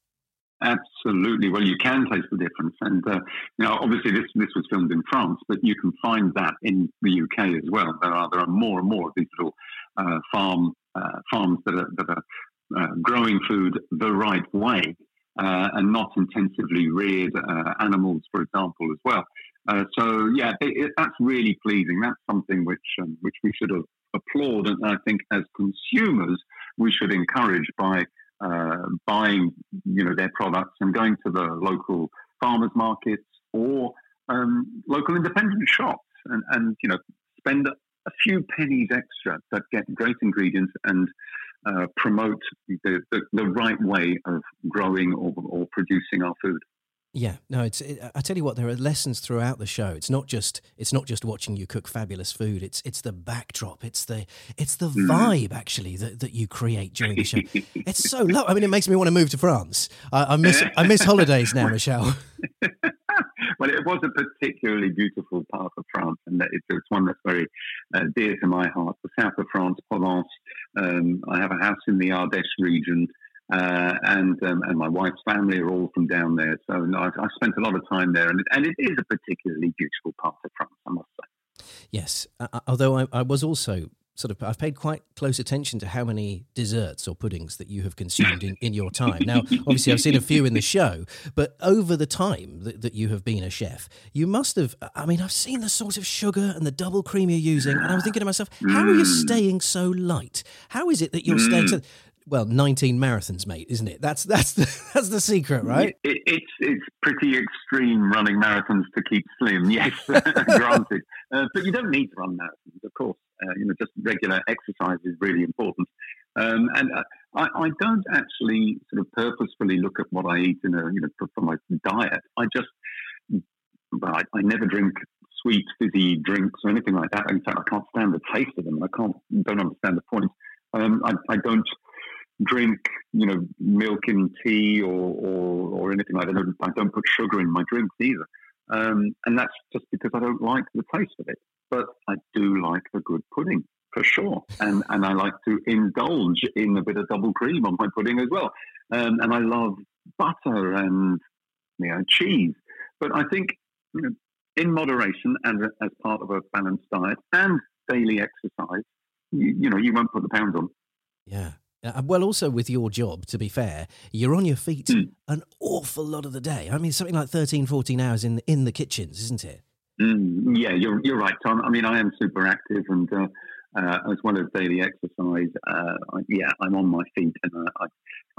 Absolutely. Well, you can taste the difference, and uh, you know, obviously, this this was filmed in France, but you can find that in the UK as well. There are there are more and more of these little uh, farm uh, farms that are that are uh, growing food the right way uh, and not intensively reared uh, animals, for example, as well. so, yeah, it, it, that's really pleasing. That's something which um, which we should applaud, and I think as consumers we should encourage by uh, buying, you know, their products and going to the local farmers markets or um, local independent shops and, and, you know, spend a few pennies extra that get great ingredients and uh, promote the, the, the, right way of growing or, or producing our food. Yeah, no, it's. It, I tell you what, there are lessons throughout the show. It's not just. It's not just watching you cook fabulous food. It's it's the backdrop. It's the it's the mm. vibe actually that, that you create during the show. it's so low. I mean, it makes me want to move to France. I, I miss I miss holidays now, Michel. well, it was a particularly beautiful part of France, and it's, it's one that's very uh, dear to my heart. The south of France, Provence. Um, I have a house in the Ardèche region. Uh, and um, and my wife's family are all from down there. So no, I, I, spent a lot of time there, and it, and it is a particularly beautiful part of France, I must say. Yes, uh, although I, I, was also sort of I've paid quite close attention to how many desserts or puddings that you have consumed in, in your time. Now, obviously, I've seen a few in the show, but over the time that, that you have been a chef, you must have. I mean, I've seen the sort of sugar and the double cream you're using, and I was thinking to myself, how are you mm. staying so light? How is it that you're staying so? Well, 19 marathons, mate, isn't it? That's that's the, that's the secret, right? It, it's it's pretty extreme running marathons to keep slim. Yes, granted, uh, but you don't need to run marathons, of course. Uh, you know, just regular exercise is really important. Um, and uh, I, I, don't actually sort of purposefully look at what I eat in a you know for, for my diet. I just, well, I, I never drink sweet fizzy drinks or anything like that. In fact, I can't stand the taste of them. I can't don't understand the point. Um, I, I, don't drink, you know, milk in tea or, or, or anything like that. I don't, I don't put sugar in my drinks either. Um, and that's just because I don't like the taste of it. But I do like a good pudding for sure. And, and I like to indulge in a bit of double cream on my pudding as well. Um, and I love butter and you know, cheese. But I think you know, in moderation and as part of a balanced diet and daily exercise, you, you know, you won't put the pounds on. Yeah. Uh, well, also with your job, to be fair, you're on your feet mm. an awful lot of the day. I mean, something like 13, 14 hours in, in the kitchens, isn't it? Mm, yeah, you're, you're right, Tom. I mean, I am super active and uh, uh, as well as daily exercise, uh, I, yeah, I'm on my feet and uh, I,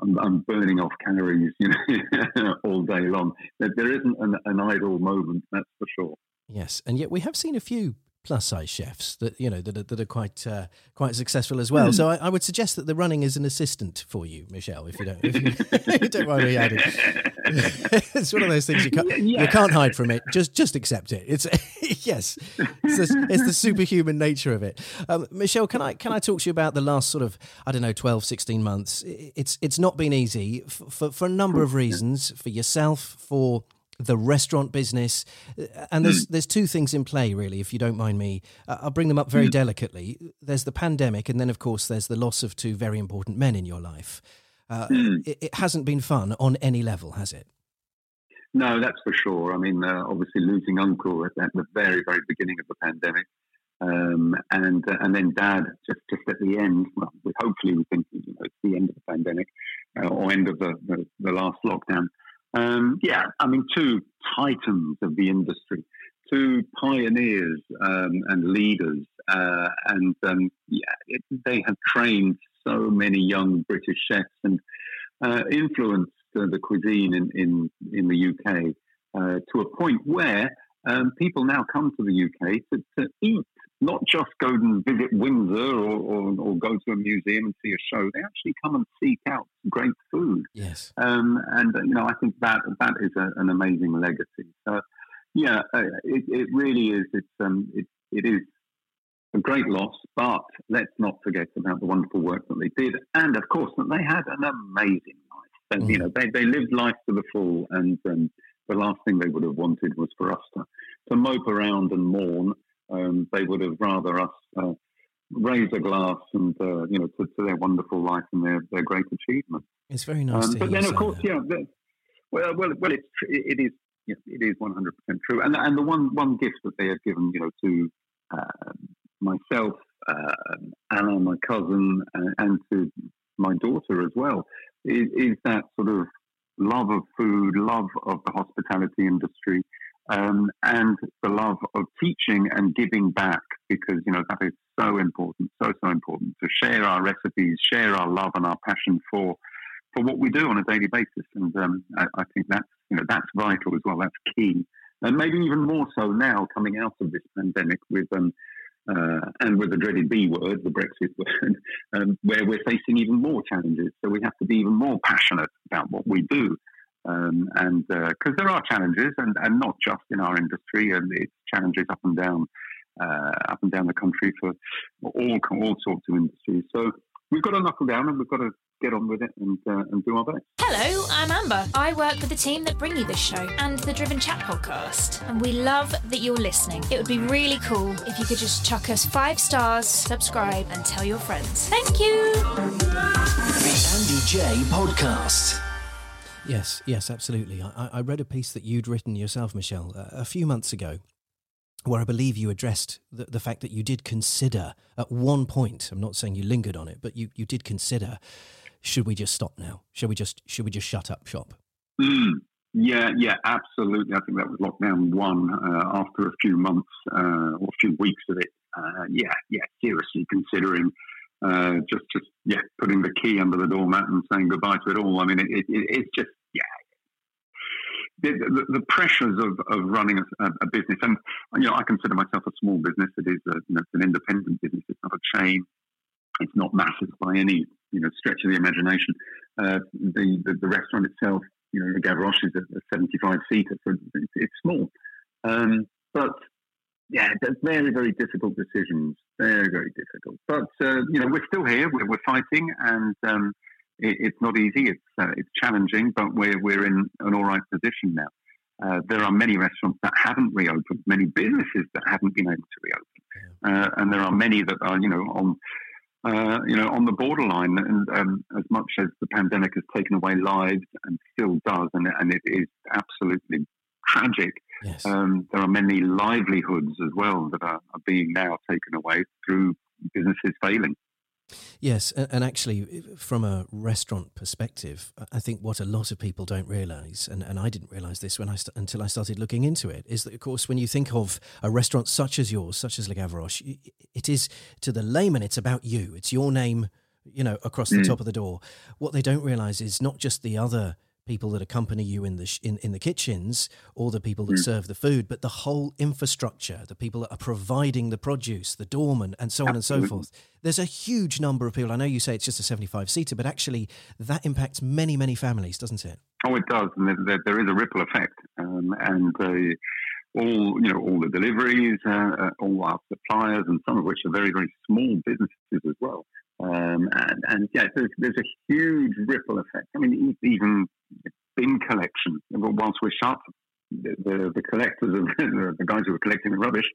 I'm, I'm, burning off calories you know, all day long. There isn't an, an idle moment, that's for sure. Yes, and yet we have seen a few plus size chefs that you know that are, that are quite uh, quite successful as well. Mm. So I, I, would suggest that the running is an assistant for you, Michel. if you don't if you, you don't mind me adding. it's one of those things you can't yeah. you can't hide from it. Just just accept it. It's yes, it's the, it's the superhuman nature of it. Um, Michel, can I can I talk to you about the last sort of I don't know 12, 16 months? It's it's not been easy for for, for a number of reasons for yourself for the restaurant business, and there's mm. there's two things in play really. If you don't mind me, uh, I'll bring them up very mm. delicately. There's the pandemic, and then of course there's the loss of two very important men in your life. Uh, mm. it, it, hasn't been fun on any level, has it? No, that's for sure. I mean, uh, obviously losing uncle at, at, the very very beginning of the pandemic, um, and uh, and then dad just just at the end. Well, hopefully we think you know, it's the end of the pandemic uh, or end of the, the, the last lockdown. Um, yeah, I mean, two titans of the industry, two pioneers um, and leaders, uh, and um, yeah, it, they have trained so many young British chefs and uh, influenced uh, the cuisine in, in, in the UK uh, to a point where um, people now come to the UK to, to eat not just go and visit Windsor or, or, or, go to a museum and see a show. They actually come and seek out great food. Yes. Um, and, you know, I think that that is a, an amazing legacy. So, yeah, uh, it, it, really is. It's, um, it, it is a great loss, but let's not forget about the wonderful work that they did. And, of course, that they had an amazing life. And, mm. you know, they, they lived life to the full. And um, the last thing they would have wanted was for us to, to mope around and mourn um, they would have rather us uh, raise a glass and uh, you know to, to, their wonderful life and their, their great achievement. It's very nice. Um, but then, of course, that. yeah. The, well, well, well, it's it is yes, it is one hundred percent true. And and the one one gift that they have given, you know, to uh, myself, uh, Anna, my cousin, and, and, to my daughter as well, is, is, that sort of love of food, love of the hospitality industry, um, and the love of teaching and giving back because you know that is so important, so so important to share our recipes, share our love and our passion for for what we do on a daily basis, and um, I, I, think that's you know that's vital as well. That's key, and maybe even more so now coming out of this pandemic with um, uh, and with the dreaded B word, the Brexit word, um, where we're facing even more challenges. So we have to be even more passionate about what we do. Um, and because uh, there are challenges, and, and not just in our industry, and it's challenges up and down, uh, up and down the country for all all sorts of industries. So we've got to knuckle down, and we've got to get on with it and, uh, and do our best. Hello, I'm Amber. I work with the team that bring you this show and the Driven Chat podcast. And we love that you're listening. It would be really cool if you could just chuck us five stars, subscribe, and tell your friends. Thank you. The Andy Jaye podcast. Yes, yes, absolutely. I, I, read a piece that you'd written yourself, Michel, a few months ago, where I believe you addressed the, the fact that you did consider at one point, I'm not saying you lingered on it, but you, you did consider should we just stop now? Should we just should we just shut up shop? Mm, yeah, yeah, absolutely. I think that was lockdown one uh, after a few months uh, or a few weeks of it. Uh, yeah, yeah, seriously considering uh, just just yeah putting the key under the doormat and saying goodbye to it all. I mean, it, it, it's just yeah. The, the, pressures of, of running a, a, business, and you know, I consider myself a small business. It is a, you know, it's an independent business. It's not a chain. It's not massive by any you know stretch of the imagination. Uh, the, the, the restaurant itself, you know, the Gavroche is a, a 75 seater, so it's, it's small. Um, but yeah, very very difficult decisions, very very difficult. But uh, you know, we're still here. We're, we're fighting, and um, it, it's not easy. It's uh, it's challenging, but we're we're in an all right position now. Uh, there are many restaurants that haven't reopened, many businesses that haven't been able to reopen, uh, and there are many that are, you know, on uh, you know, on the borderline. And um, as much as the pandemic has taken away lives and still does, and, and it is absolutely tragic, yes. um, there are many livelihoods as well that are, are being now taken away through businesses failing. Yes, and actually, from a restaurant perspective, I think what a lot of people don't realise, and, and I didn't realise this when I st- until I started looking into it, is that of course when you think of a restaurant such as yours, such as Le Gavroche, it is to the layman, it's about you, it's your name, you know, across the mm. top of the door. What they don't realise is not just the other people that accompany you in the sh- in, in the kitchens or the people that mm. serve the food, but the whole infrastructure, the people that are providing the produce, the doorman, and so on Absolutely. and so forth. There's a huge number of people. I know you say it's just a 75 seater, but actually that impacts many, many families, doesn't it? Oh, it does, and there, there is a ripple effect, um, and. Uh, all you know, all the deliveries, uh, uh, all our suppliers, and some of which are very, very small businesses as well. Um, and, and, yeah, there's, there's, a huge ripple effect. I mean, even bin collection. Whilst we're shut, the, the, the collectors, of, the guys who are collecting the rubbish,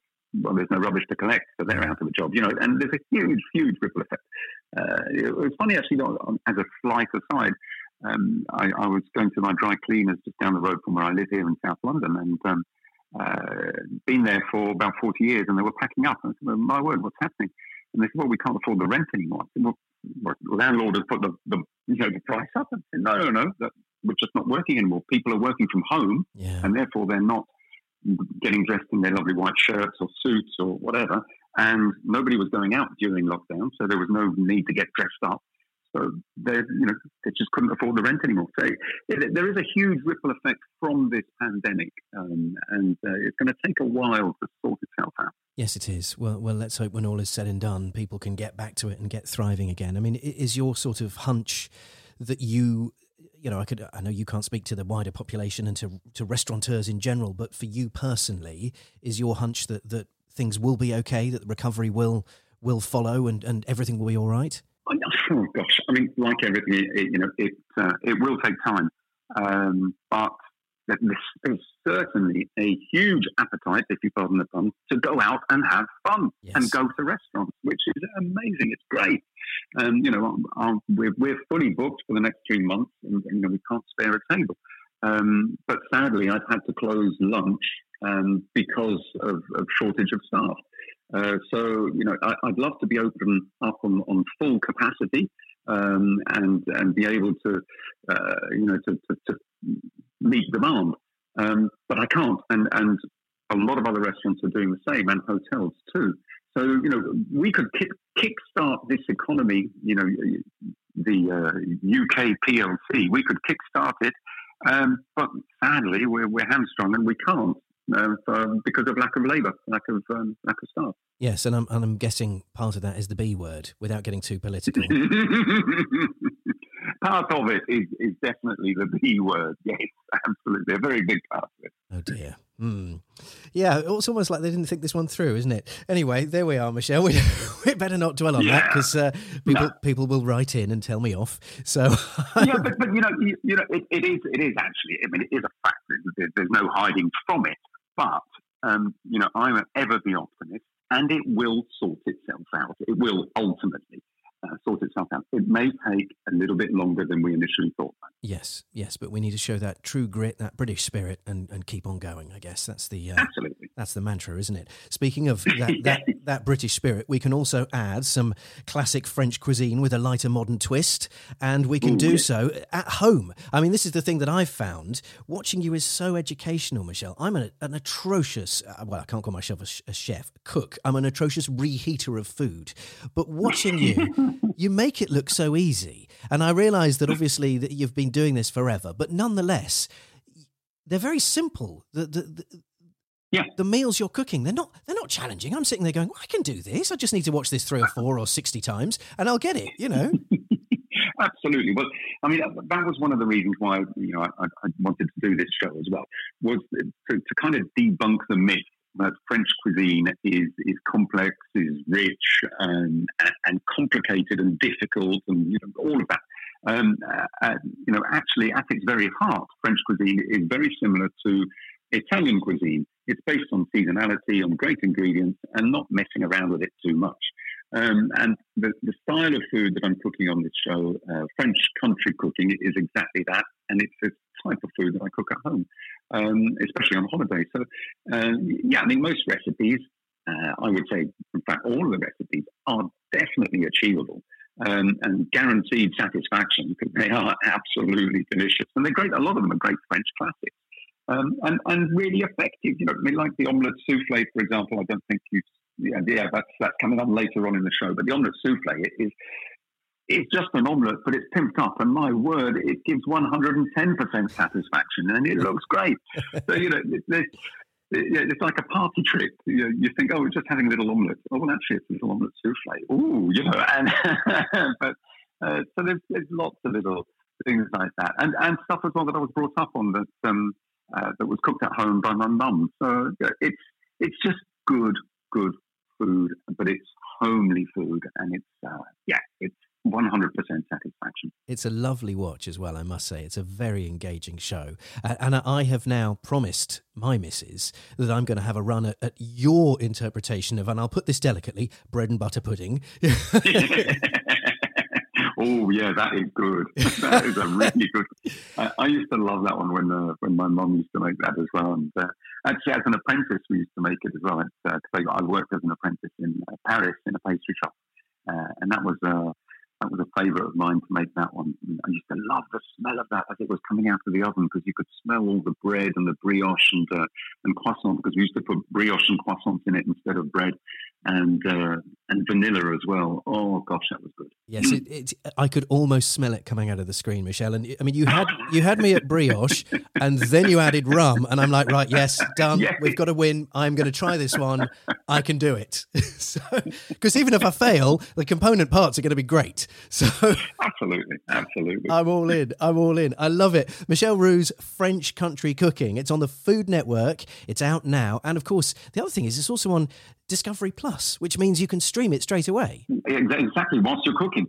well, there's no rubbish to collect, so they're out of a job. You know, and there's a huge, huge ripple effect. Uh, funny actually. As a slight aside, um, I, I, was going to my dry cleaners just down the road from where I live here in South London, and um, uh, been there for about 40 years, and they were packing up. And I said, "My word, what's happening?" And they said, "Well, we can't afford the rent anymore." I said, "Well, the landlord has put the, the you know the price up." Said, "No, no, no, that, we're just not working anymore. People are working from home, yeah. and therefore they're not getting dressed in their lovely white shirts or suits or whatever. And nobody was going out during lockdown, so there was no need to get dressed up. So they, you know, they just couldn't afford the rent anymore. So it, there is a huge ripple effect from this pandemic, um, and uh, it's going to take a while to sort itself out. Yes, it is. Well, well, let's hope when all is said and done, people can get back to it and get thriving again. I mean, is your sort of hunch that you you know, I could, I know you can't speak to the wider population and to, to restaurateurs in general, but for you personally, is your hunch that, that things will be okay, that the recovery will will follow, and, and everything will be all right? Oh gosh, I mean, like everything, it, you know, it uh, it will take time, um, but that there's, there's certainly a huge appetite, if you pardon the pun, to go out and have fun Yes. and go to restaurants, which is amazing. It's great. Um, you know, we're, we're fully booked for the next three months, and you know we can't spare a table. Um, but sadly, I've had to close lunch um, because of, of shortage of staff. Uh, so you know, I, I'd love to be open up on, on full capacity um, and and be able to uh, you know to, to, to meet demand. Um, but I can't, and and a lot of other restaurants are doing the same, and hotels too. So you know, we could kick kickstart this economy. You know, the uh, UK PLC. We could kickstart it, um, but sadly, we're we're hamstrung and we can't. Uh, for, because of lack of labour, lack of um, lack of staff. Yes, and I'm, and I'm guessing part of that is the B word, without getting too political. part of it is, is definitely the B word. Yes, absolutely, a very big part of it. Oh dear. Hmm. Yeah, it's almost like they didn't think this one through, isn't it? Anyway, there we are, Michel. We, we better not dwell on that because uh, people No. people will write in and tell me off. So yeah, but, but you know, you, you know, it, it is it is actually. I mean, it is a fact. There's no hiding from it. But um, you know, I'm ever the optimist, and it will sort itself out. It will ultimately uh, sort itself out. It may take a little bit longer than we initially thought. yes, yes, but we need to show that true grit, that British spirit, and, and keep on going. I guess that's the uh, Absolutely. That's the mantra, isn't it? Speaking of that, that, that British spirit, we can also add some classic French cuisine with a lighter modern twist, and we can Ooh, do yes. so at home. I mean, this is the thing that I've found. Watching you is so educational, Michel. I'm an, an atrocious, uh, well, I can't call myself a, sh- a chef, a cook. I'm an atrocious reheater of food. But watching you, you make it look so easy. And I realise that obviously that you've been doing this forever, but nonetheless, they're very simple. The, the, the, Yeah. the meals you're cooking they're not they're not challenging i'm sitting there going i can do this i just need to watch this three or four or 60 times and i'll get it you know Absolutely. Well, I mean, that- was one of the reasons why you know I, I I wanted to do this show as well was to, to kind of debunk the myth that French cuisine is is complex, is rich, and and complicated and difficult, and you know all of that. Um, uh, uh, you know, actually, at its very heart, French cuisine is very similar to Italian cuisine. It's based on seasonality, on great ingredients, and not messing around with it too much. Um, and the, the style of food that I'm cooking on this show, uh, French country cooking, is exactly that. And it's the type of food that I cook at home, um, especially on holiday. So, uh, yeah, I mean, most recipes, uh, I would say, in fact, all of the recipes are definitely achievable. Um, and guaranteed satisfaction because they are absolutely delicious. And they're great, a lot of them are great French classics. Um, and, and really effective. You know, I mean, like the omelette souffle, for example. I don't think you, yeah, yeah, that's that's coming up later on in the show. But the omelette souffle is it's just an omelette, but it's pimped up. And my word, it gives 110 percent satisfaction, and it looks great. so you know, it- there's- it's like a party trick. You, know, you think, oh, we're just having a little omelette. Oh, well, actually, it's a little omelette souffle. Ooh, you know, and but uh, so there's there's lots of little things like that, and and stuff as well that I was brought up on that um, uh, that was cooked at home by my mum. So it's it's just good, good food, but it's homely food, and it's uh, yeah, it's 100% satisfaction. it's a lovely watch as well i must say it's a very engaging show uh, and i have now promised my missus that i'm going to have a run at, at your interpretation of and i'll put this delicately bread and butter pudding oh yeah, that is good. that is a really good. I, I used to love that one when uh, when my mum used to make that as well. And uh, actually, as an apprentice, we used to make it as well. Because I, I worked as an apprentice in uh, Paris in a pastry shop, uh, and that was uh, that was a favourite of mine to make that one. I used to love the smell of that as it was coming out of the oven because you could smell all the bread and the brioche and uh, and croissant because we used to put brioche and croissants in it instead of bread, and uh, and vanilla as well. Oh gosh, that was good. yes it, it, i could almost smell it coming out of the screen Michel and i mean you had you had me at brioche and then you added rum and i'm like right yes done Yeah. we've got to win i'm going to try this one i can do it so because even if i fail the component parts are going to be great so Absolutely, absolutely. I'm all in. I'm all in. I love it. Michel Roux's French Country Cooking. It's on the Food Network. It's out now. And of course, the other thing is it's also on Discovery Plus, which means you can stream it straight away. Exactly, whilst you're cooking.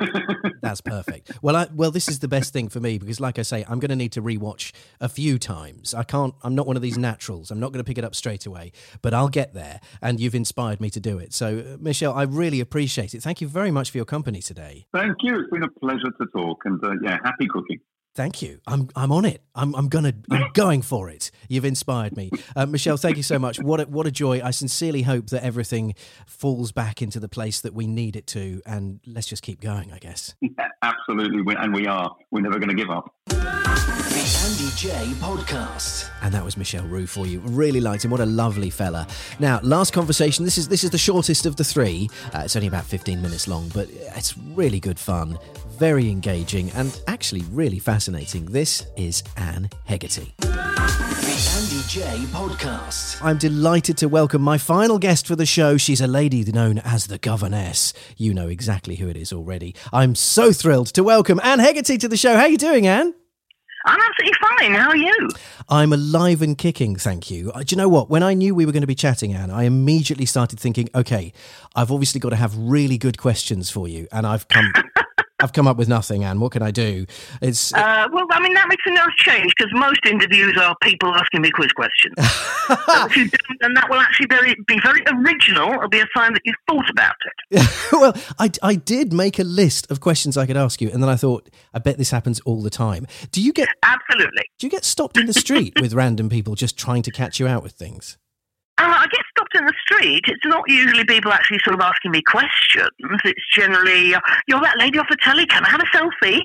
That's perfect. Well, I, well, this is the best thing for me because, like I say, I'm going to need to rewatch a few times. I can't. I'm not one of these naturals. I'm not going to pick it up straight away, but I'll get there. And you've inspired me to do it. So, uh, Michel, I really appreciate it. Thank you very much for your company today. Thank you. It's been a pleasure to talk, and uh, yeah, happy cooking. Thank you. I'm I'm on it. I'm I'm gonna I'm going for it. You've inspired me, uh, Michel. Thank you so much. What a, what a joy. I sincerely hope that everything falls back into the place that we need it to, and let's just keep going. I guess. Yeah, absolutely, and we are. We're never going to give up. The Andy Jaye Podcast. And that was Michel Roux for you. Really liked him. What a lovely fella. Now, last conversation. This is this is the shortest of the three. Uh, it's only about 15 minutes long, but it's really good fun, very engaging, and actually really fascinating. This is Anne Hegerty. The Andy Jaye Podcast. I'm delighted to welcome my final guest for the show. She's a lady known as the Governess. You know exactly who it is already. I'm so thrilled to welcome Anne Hegerty to the show. How are you doing, Anne? I'm absolutely fine. How are you? I'm alive and kicking, thank you. Uh, Do you know what? When I knew we were going to be chatting, Anne, I immediately started thinking, okay, I've obviously got to have really good questions for you, and I've come, I've come up with nothing, Anne. What can I do? It's Uh, well, I mean, that makes a nice change because most interviews are people asking me quiz questions. so if you don't, then that will actually very, be very original. It'll be a sign that you've thought about it. well, I, I did make a list of questions I could ask you, and then I thought, I bet this happens all the time. Do you get Absolutely. do you get stopped in the street with random people just trying to catch you out with things? Uh, I get in the street. It's not usually people actually sort of asking me questions. It's generally, uh, you're that lady off the telly, can I have a selfie?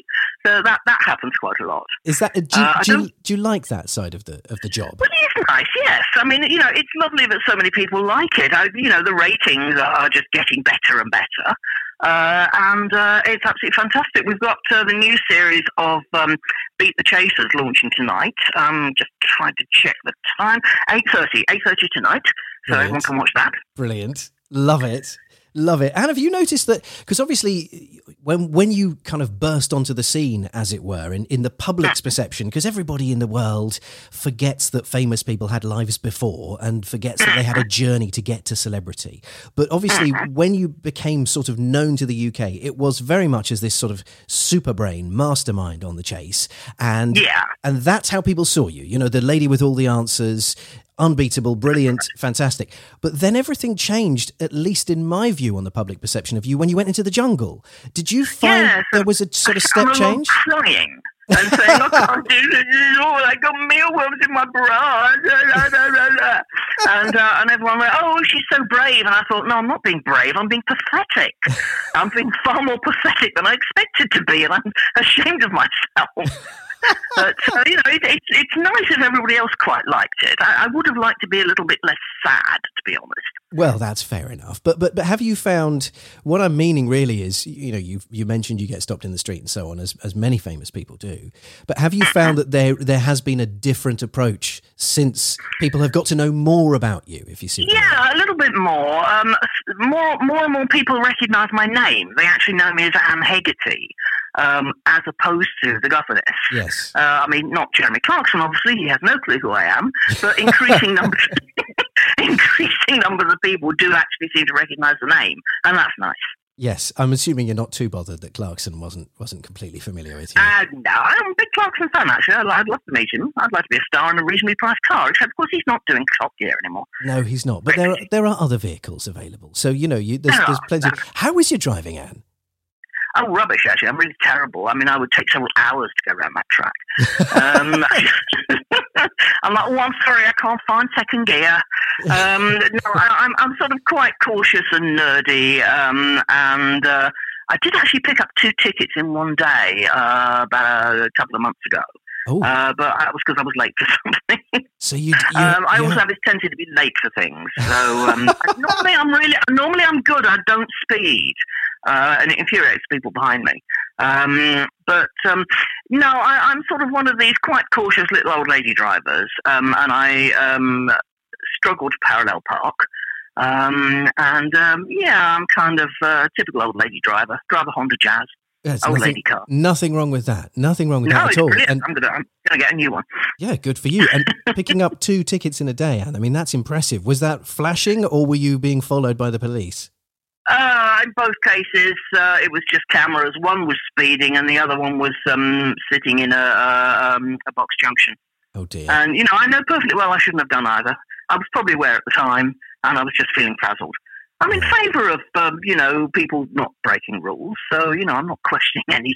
So that, that happens quite a lot. Is that do you, Uh, do, you, do you like that side of the of the job? Well, it is nice, yes. I mean, you know, it's lovely that so many people like it. I, you know, the ratings are just getting better and better. Uh, and uh, it's absolutely fantastic. We've got uh, the new series of um, Beat the Chasers launching tonight. Um, just trying to check the time. 8.30, 8.30 tonight. So Brilliant. everyone can watch that. Brilliant. Love it. Love it. And have you noticed that? Because obviously, when when you kind of burst onto the scene, as it were, in, in the public's perception, because everybody in the world forgets that famous people had lives before and forgets that they had a mm-hmm. journey to get to celebrity. But obviously, mm-hmm. when you became sort of known to the UK, it was very much as this sort of super brain mastermind on the chase. And Yeah. and that's how people saw you. You know, the lady with all the answers, unbeatable, brilliant, fantastic. But then everything changed, at least in my view, on the public perception of you when you went into the jungle. Did you find Yes, there was a sort of step change? crying and saying, I can't do this anymore. I got mealworms in my bra. And, uh, and everyone went, oh, she's so brave. And I thought, no, I'm not being brave. I'm being pathetic. I'm being far more pathetic than I expected to be. And I'm ashamed of myself. But, uh, you know, it, it's, it's nice if everybody else quite liked it. I, I would have liked to be a little bit less sad, to be honest. Well, that's fair enough. But but but have you found what I'm meaning really is you know you you mentioned you get stopped in the street and so on as as many famous people do. But have you found that there there has been a different approach since people have got to know more about you? If you see, what I mean? Yeah, a little bit more. Um, more, more and more people recognise my name. They actually know me as Anne Hegerty, um, as opposed to the governess. yes. Uh, I mean, not Jeremy Clarkson. Obviously, he has no clue who I am. But increasing numbers, increasing numbers of people do actually seem to recognise the name, and that's nice. Yes, I'm assuming you're not too bothered that Clarkson wasn't wasn't completely familiar with you. Uh, no, I'm a big Clarkson fan. Actually, I'd, I'd love to meet him. I'd like to be a star in a reasonably priced car. Except, of course, he's not doing Top Gear anymore. no, he's not. But there are there are other vehicles available. So you know, you there's, There there's plenty. there How is your driving, Anne? Oh, rubbish, actually. I'm really terrible. I mean, I would take several hours to go around that track. Um, I'm like, oh, I'm sorry, I can't find second gear. Um, no, I, I'm, I'm sort of quite cautious and nerdy. Um, and uh, I did actually pick up two tickets in one day uh, about a couple of months ago. Oh, Uh, but that was because I was late for something. so you. you Um, I also have- this tendency to be late for things. So um, normally I'm really normally I'm good. I don't speed, uh, and it infuriates people behind me. Um, but um, no, I, I'm sort of one of these quite cautious little old lady drivers, um, and I um, struggle to parallel park. Um, and um, yeah, I'm kind of a typical old lady driver. Drive a Honda Jazz, There's old nothing, lady car. nothing wrong with that. Nothing wrong with No, that at all. brilliant. And I'm gonna I'm gonna get a new one. yeah, good for you. And picking up two tickets in a day, Anne. I mean, that's impressive. Was that flashing, or were you being followed by the police? Uh, in both cases, uh, it was just cameras. One was speeding, and the other one was um, sitting in a, a, um, a box junction. Oh dear. And you know, I know perfectly well I shouldn't have done either. I was probably aware at the time, and I was just feeling frazzled. I'm in favour of um, you know people not breaking rules, so you know I'm not questioning anything.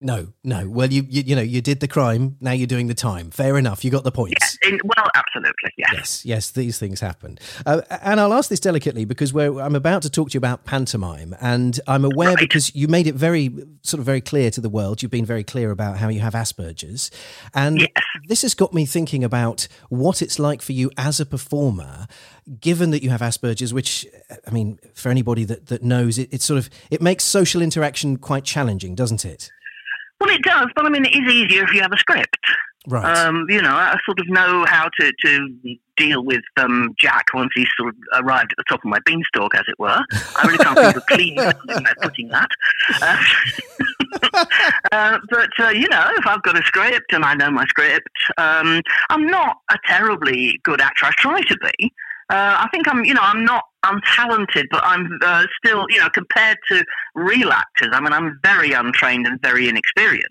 No, no. Well, you, you you know you did the crime. Now you're doing the time. Fair enough. You got the points. Yes, in, well, absolutely, yes. Yes, yes, these things happen. Uh, and I'll ask this delicately because we're, I'm about to talk to you about pantomime, and I'm aware Right. because you made it very, sort of very clear to the world. You've been very clear about how you have Asperger's, and Yes. this has got me thinking about what it's like for you as a performer, given that you have Asperger's. Which, I mean, for anybody that that knows, it, it's sort of it makes social interaction quite challenging, doesn't it? Well, it does, but I mean, it is easier if you have a script. Right. Um, you know, I sort of know how to, to deal with um, Jack once he's sort of arrived at the top of my beanstalk, as it were. I really can't think of a clean way of putting that. Uh, uh, but, uh, you know, if I've got a script and I know my script, um, I'm not a terribly good actor. I try to be. Uh, I think I'm, you know, I'm not untalented, but I'm uh, still, you know, compared to real actors, I mean, I'm very untrained and very inexperienced.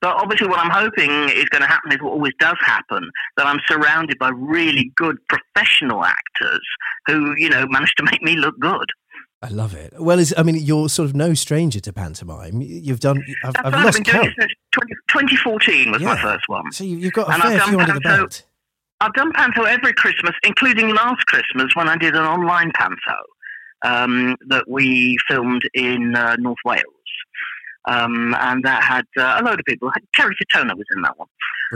But obviously, what I'm hoping is going to happen is what always does happen that I'm surrounded by really good professional actors who, you know, manage to make me look good. I love it. Well, is I mean, you're sort of no stranger to pantomime. You've done. I've, I've what I've lost been doing count. since 20, 2014 was my first one. So you- you've got a And fair few under the belt. I've done panto every Christmas, including last Christmas when I did an online panto um, that we filmed in uh, North Wales. Um, and that had uh, a load of people. Kerry Katona was in that one.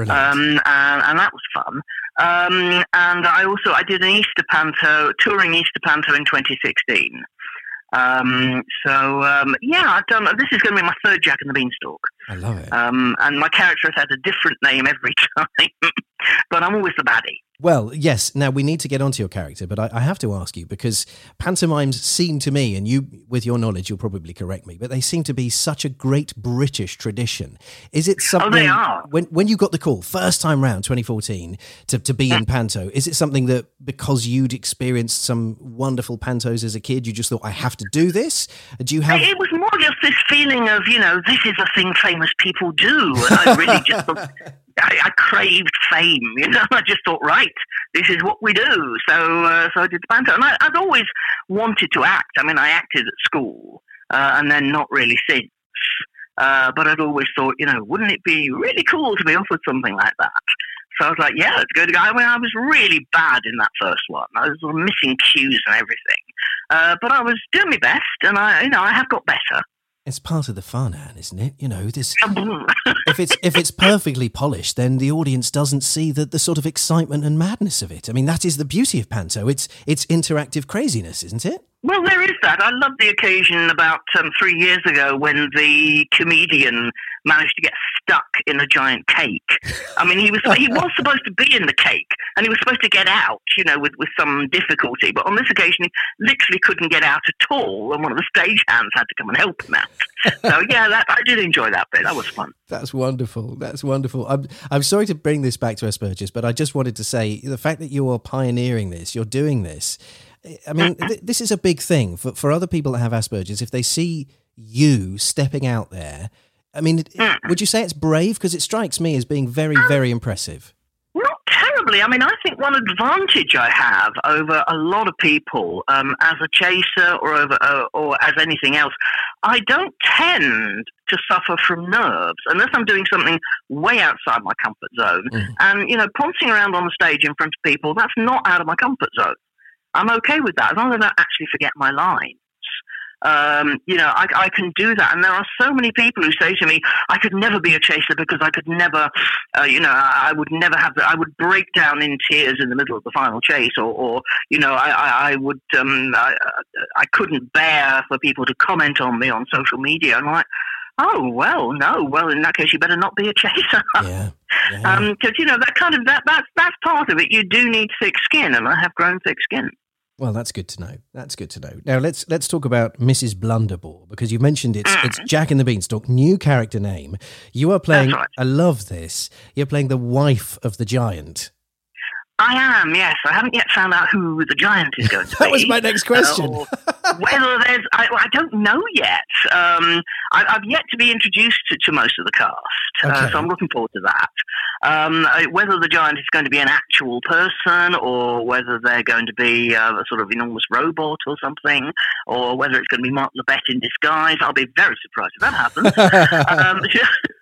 Um, and, and that was fun. Um, and I also I did an Easter panto, touring Easter panto in 2016. Um, so um, yeah, I've done. This is going to be my third Jack and the Beanstalk, I love it. um, and my character has had a different name every time, but I'm always the baddie. Well, yes. Now we need to get onto your character, but I, I have to ask you because pantomimes seem to me, and you, with your knowledge, you'll probably correct me, but they seem to be such a great British tradition. Is it something? Oh, they are. When when you got the call first time round, 2014, to to be in panto, is it something that because you'd experienced some wonderful pantos as a kid, you just thought I have to do this? Do you have? It was more just this feeling of, you know, this is a thing famous people do. And I really just thought, I, I craved fame, you know. I just thought, right, this is what we do. So, uh, so I did the panto, and I, I'd always wanted to act. I mean, I acted at school, uh, and then not really since. Uh, but I'd always thought, you know, wouldn't it be really cool to be offered something like that? So I was like, yeah, it's good. I mean, I was really bad in that first one. I was missing cues and everything. Uh, but I was doing my best, and I, you know, I have got better. It's part of the fun, Anne, isn't it? You know, this if it's if it's perfectly polished, then the audience doesn't see the, the sort of excitement and madness of it. I mean, that is the beauty of panto. It's it's interactive craziness, isn't it? Well, there is that. I love the occasion about um, three years ago when the comedian managed to get stuck in a giant cake. I mean, he was he was supposed to be in the cake, and he was supposed to get out, you know, with, with some difficulty. But on this occasion, he literally couldn't get out at all, and one of the stage hands had to come and help him out. So yeah, that, I did enjoy that bit. That was fun. That's wonderful. That's wonderful. I'm I'm sorry to bring this back to Asperger's, but I just wanted to say the fact that you are pioneering this, you're doing this. I mean, th- this is a big thing for for other people that have Asperger's. If they see you stepping out there, I mean, would you say it's brave? Because it strikes me as being very, very impressive. Not terribly. I mean, I think one advantage I have over a lot of people um, as a chaser or over uh, or as anything else, I don't tend to suffer from nerves unless I'm doing something way outside my comfort zone. Mm. And you know, pouncing around on the stage in front of people, that's not out of my comfort zone. I'm okay with that as long as I don't actually forget my lines. Um, you know, I, I can do that. And there are so many people who say to me, I could never be a chaser because I could never, uh, you know, I, would never have, the, I would break down in tears in the middle of the final chase or, or you know, I, I, I would, um, I, I couldn't bear for people to comment on me on social media. And I'm like, oh, well, no, well, in that case, you better not be a chaser. Yeah. yeah. because you know that kind of that that's that's part of it. You do need thick skin, and I have grown thick skin. Well, that's good to know. That's good to know. Now let's let's talk about Mrs. Blunderbore because you mentioned it's it's Jack and the Beanstalk, new character name. You are playing. right. I love this. You're playing the wife of the giant. I am, yes. I haven't yet found out who the giant is going to be. That was my next question. Uh, or- whether there's, I, I don't know yet. Um, I, I've yet to be introduced to, to most of the cast, uh, so I'm looking forward to that. Um, uh, whether the giant is going to be an actual person, or whether they're going to be uh, a sort of enormous robot or something, or whether it's going to be Mark Labbett in disguise, I'll be very surprised if that happens. um,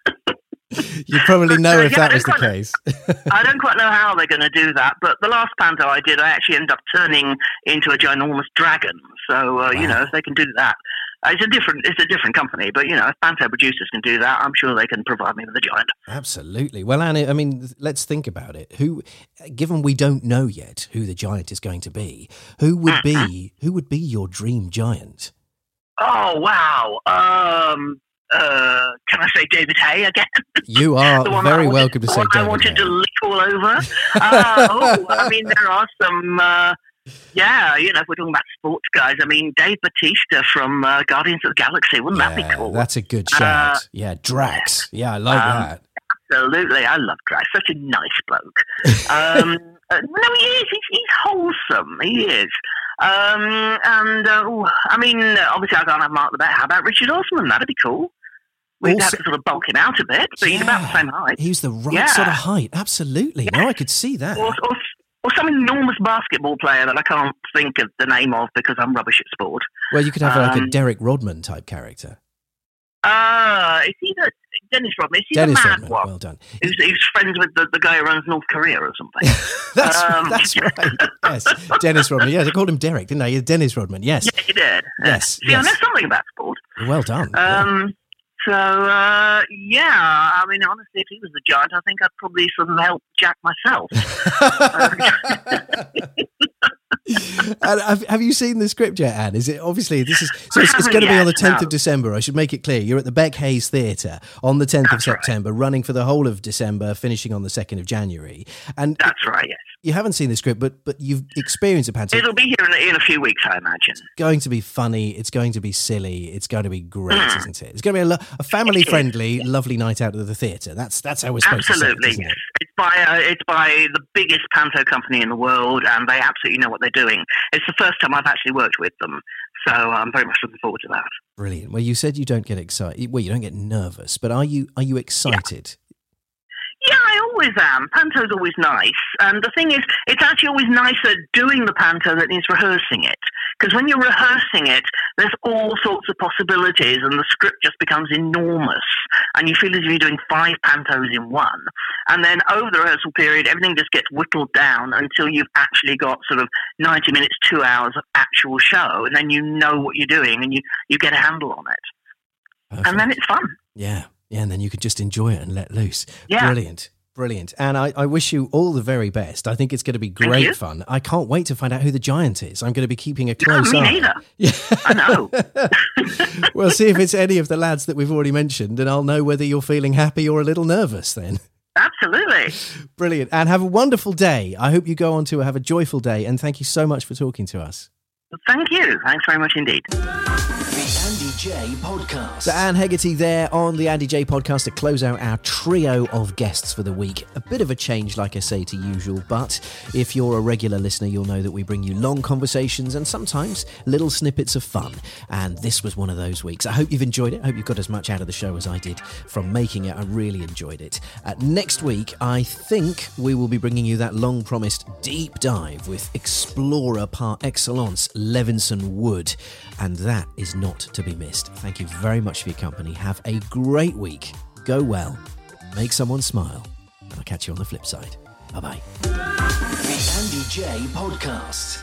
you probably know if Yeah, that was the case. I don't quite know how they're going to do that, but the last panto I did, I actually ended up turning into a ginormous dragon. So uh, you know, if they can do that, uh, it's a different it's a different company. But you know, if panto producers can do that, I'm sure they can provide me with a giant. Absolutely. Well, Annie, I mean, let's think about it. Who, given we don't know yet who the giant is going to be, who would Mm-hmm. be who would be your dream giant? Oh wow! Um, uh, can I say David Haye again? You are The one very wanted- welcome to say one I wanted Haye. to lick all over. Uh, oh, I mean, there are some. Uh, yeah, you know, if we're talking about sports guys, I mean, Dave Bautista from uh, Guardians of the Galaxy, wouldn't that be cool? That's a good Uh, shout. yeah, Drax. Yeah, I like um, that. Absolutely, I love Drax. Such a nice bloke. Um, uh, no, he is. He's, he's wholesome. He is. Um, and uh, I mean, obviously, I can't have Mark Labbett. How about Richard Osman? That'd be cool. We'd have Also- to sort of bulk him out a bit, but he's about the same height. He's the right Yeah. sort of height. Absolutely. No, I could see that. Or, or, or some enormous basketball player that I can't think of the name of because I'm rubbish at sport. Well, you could have like a um, Derek Rodman type character. Uh, is he the Dennis Rodman? Is he Dennis the mad Rodman. one? Well done. Who's, who's friends with the, the guy who runs North Korea or something? That's, Um, that's right. Yes. Dennis Rodman. Yes, they called him Derek, didn't they? Dennis Rodman. Yes. yeah, he did. Yes, See, I know something about sport. Well done. Yeah. So uh, yeah, I mean, honestly, if he was the giant, I think I'd probably sort of help Jack myself. And have, have you seen the script yet, Anne? Is it obviously this is so? It's, it's going to be on the tenth no. of December. I should make it clear. You're at the Beck Hayes Theatre on the tenth of That's right. September, running for the whole of December, finishing on the second of January. And That's right. Yes, you haven't seen the script, but but you've experienced a panto. it'll be here in, in a few weeks, I imagine. going to be funny. It's going to be silly. It's going to be great, Mm. isn't it? It's going to be a, lo- a family-friendly, lovely night out at the theatre. That's that's how we're supposed Absolutely, to say it? It's by uh, it's by the biggest panto company in the world, and they absolutely know what they're doing. It's the first time I've actually worked with them, so I'm very much looking forward to that. Brilliant. Well, you said you don't get excited. Well, you don't get nervous, but are you are you excited? Yeah, I always am. Panto's always nice. And the thing is, it's actually always nicer doing the panto than is rehearsing it. Because when you're rehearsing it, there's all sorts of possibilities and the script just becomes enormous. And you feel as if you're doing five pantos in one. And then over the rehearsal period, everything just gets whittled down until you've actually got sort of 90 minutes, two hours of actual show. And then you know what you're doing and you, you get a handle on it. And then it's fun. Yeah, yeah, and then you could just enjoy it and let loose. Yeah. Brilliant. Brilliant. And I, I wish you all the very best. I think it's going to be great fun. I can't wait to find out who the giant is. I'm going to be keeping a No, close me eye. neither. Yeah. I know. we'll see if it's any of the lads that we've already mentioned, and I'll know whether you're feeling happy or a little nervous then. Absolutely. Brilliant. And have a wonderful day. I hope you go on to have a joyful day. And thank you so much for talking to us. Thank you. Thanks very much indeed. Jaye Podcast. So Anne Hegerty there on the Andy Jaye podcast to close out our trio of guests for the week. A bit of a change, like I say, to usual, but if you're a regular listener, you'll know that we bring you long conversations and sometimes little snippets of fun. And this was one of those weeks. I hope you've enjoyed it. I hope you got as much out of the show as I did from making it. I really enjoyed it. Uh, next week, I think we will be bringing you that long promised deep dive with explorer par excellence, Levison Wood. And that is not to be missed. Thank you very much for your company. Have a great week. Go well. Make someone smile. And I'll catch you on the flip side. Bye bye. The Andy Jaye Podcast.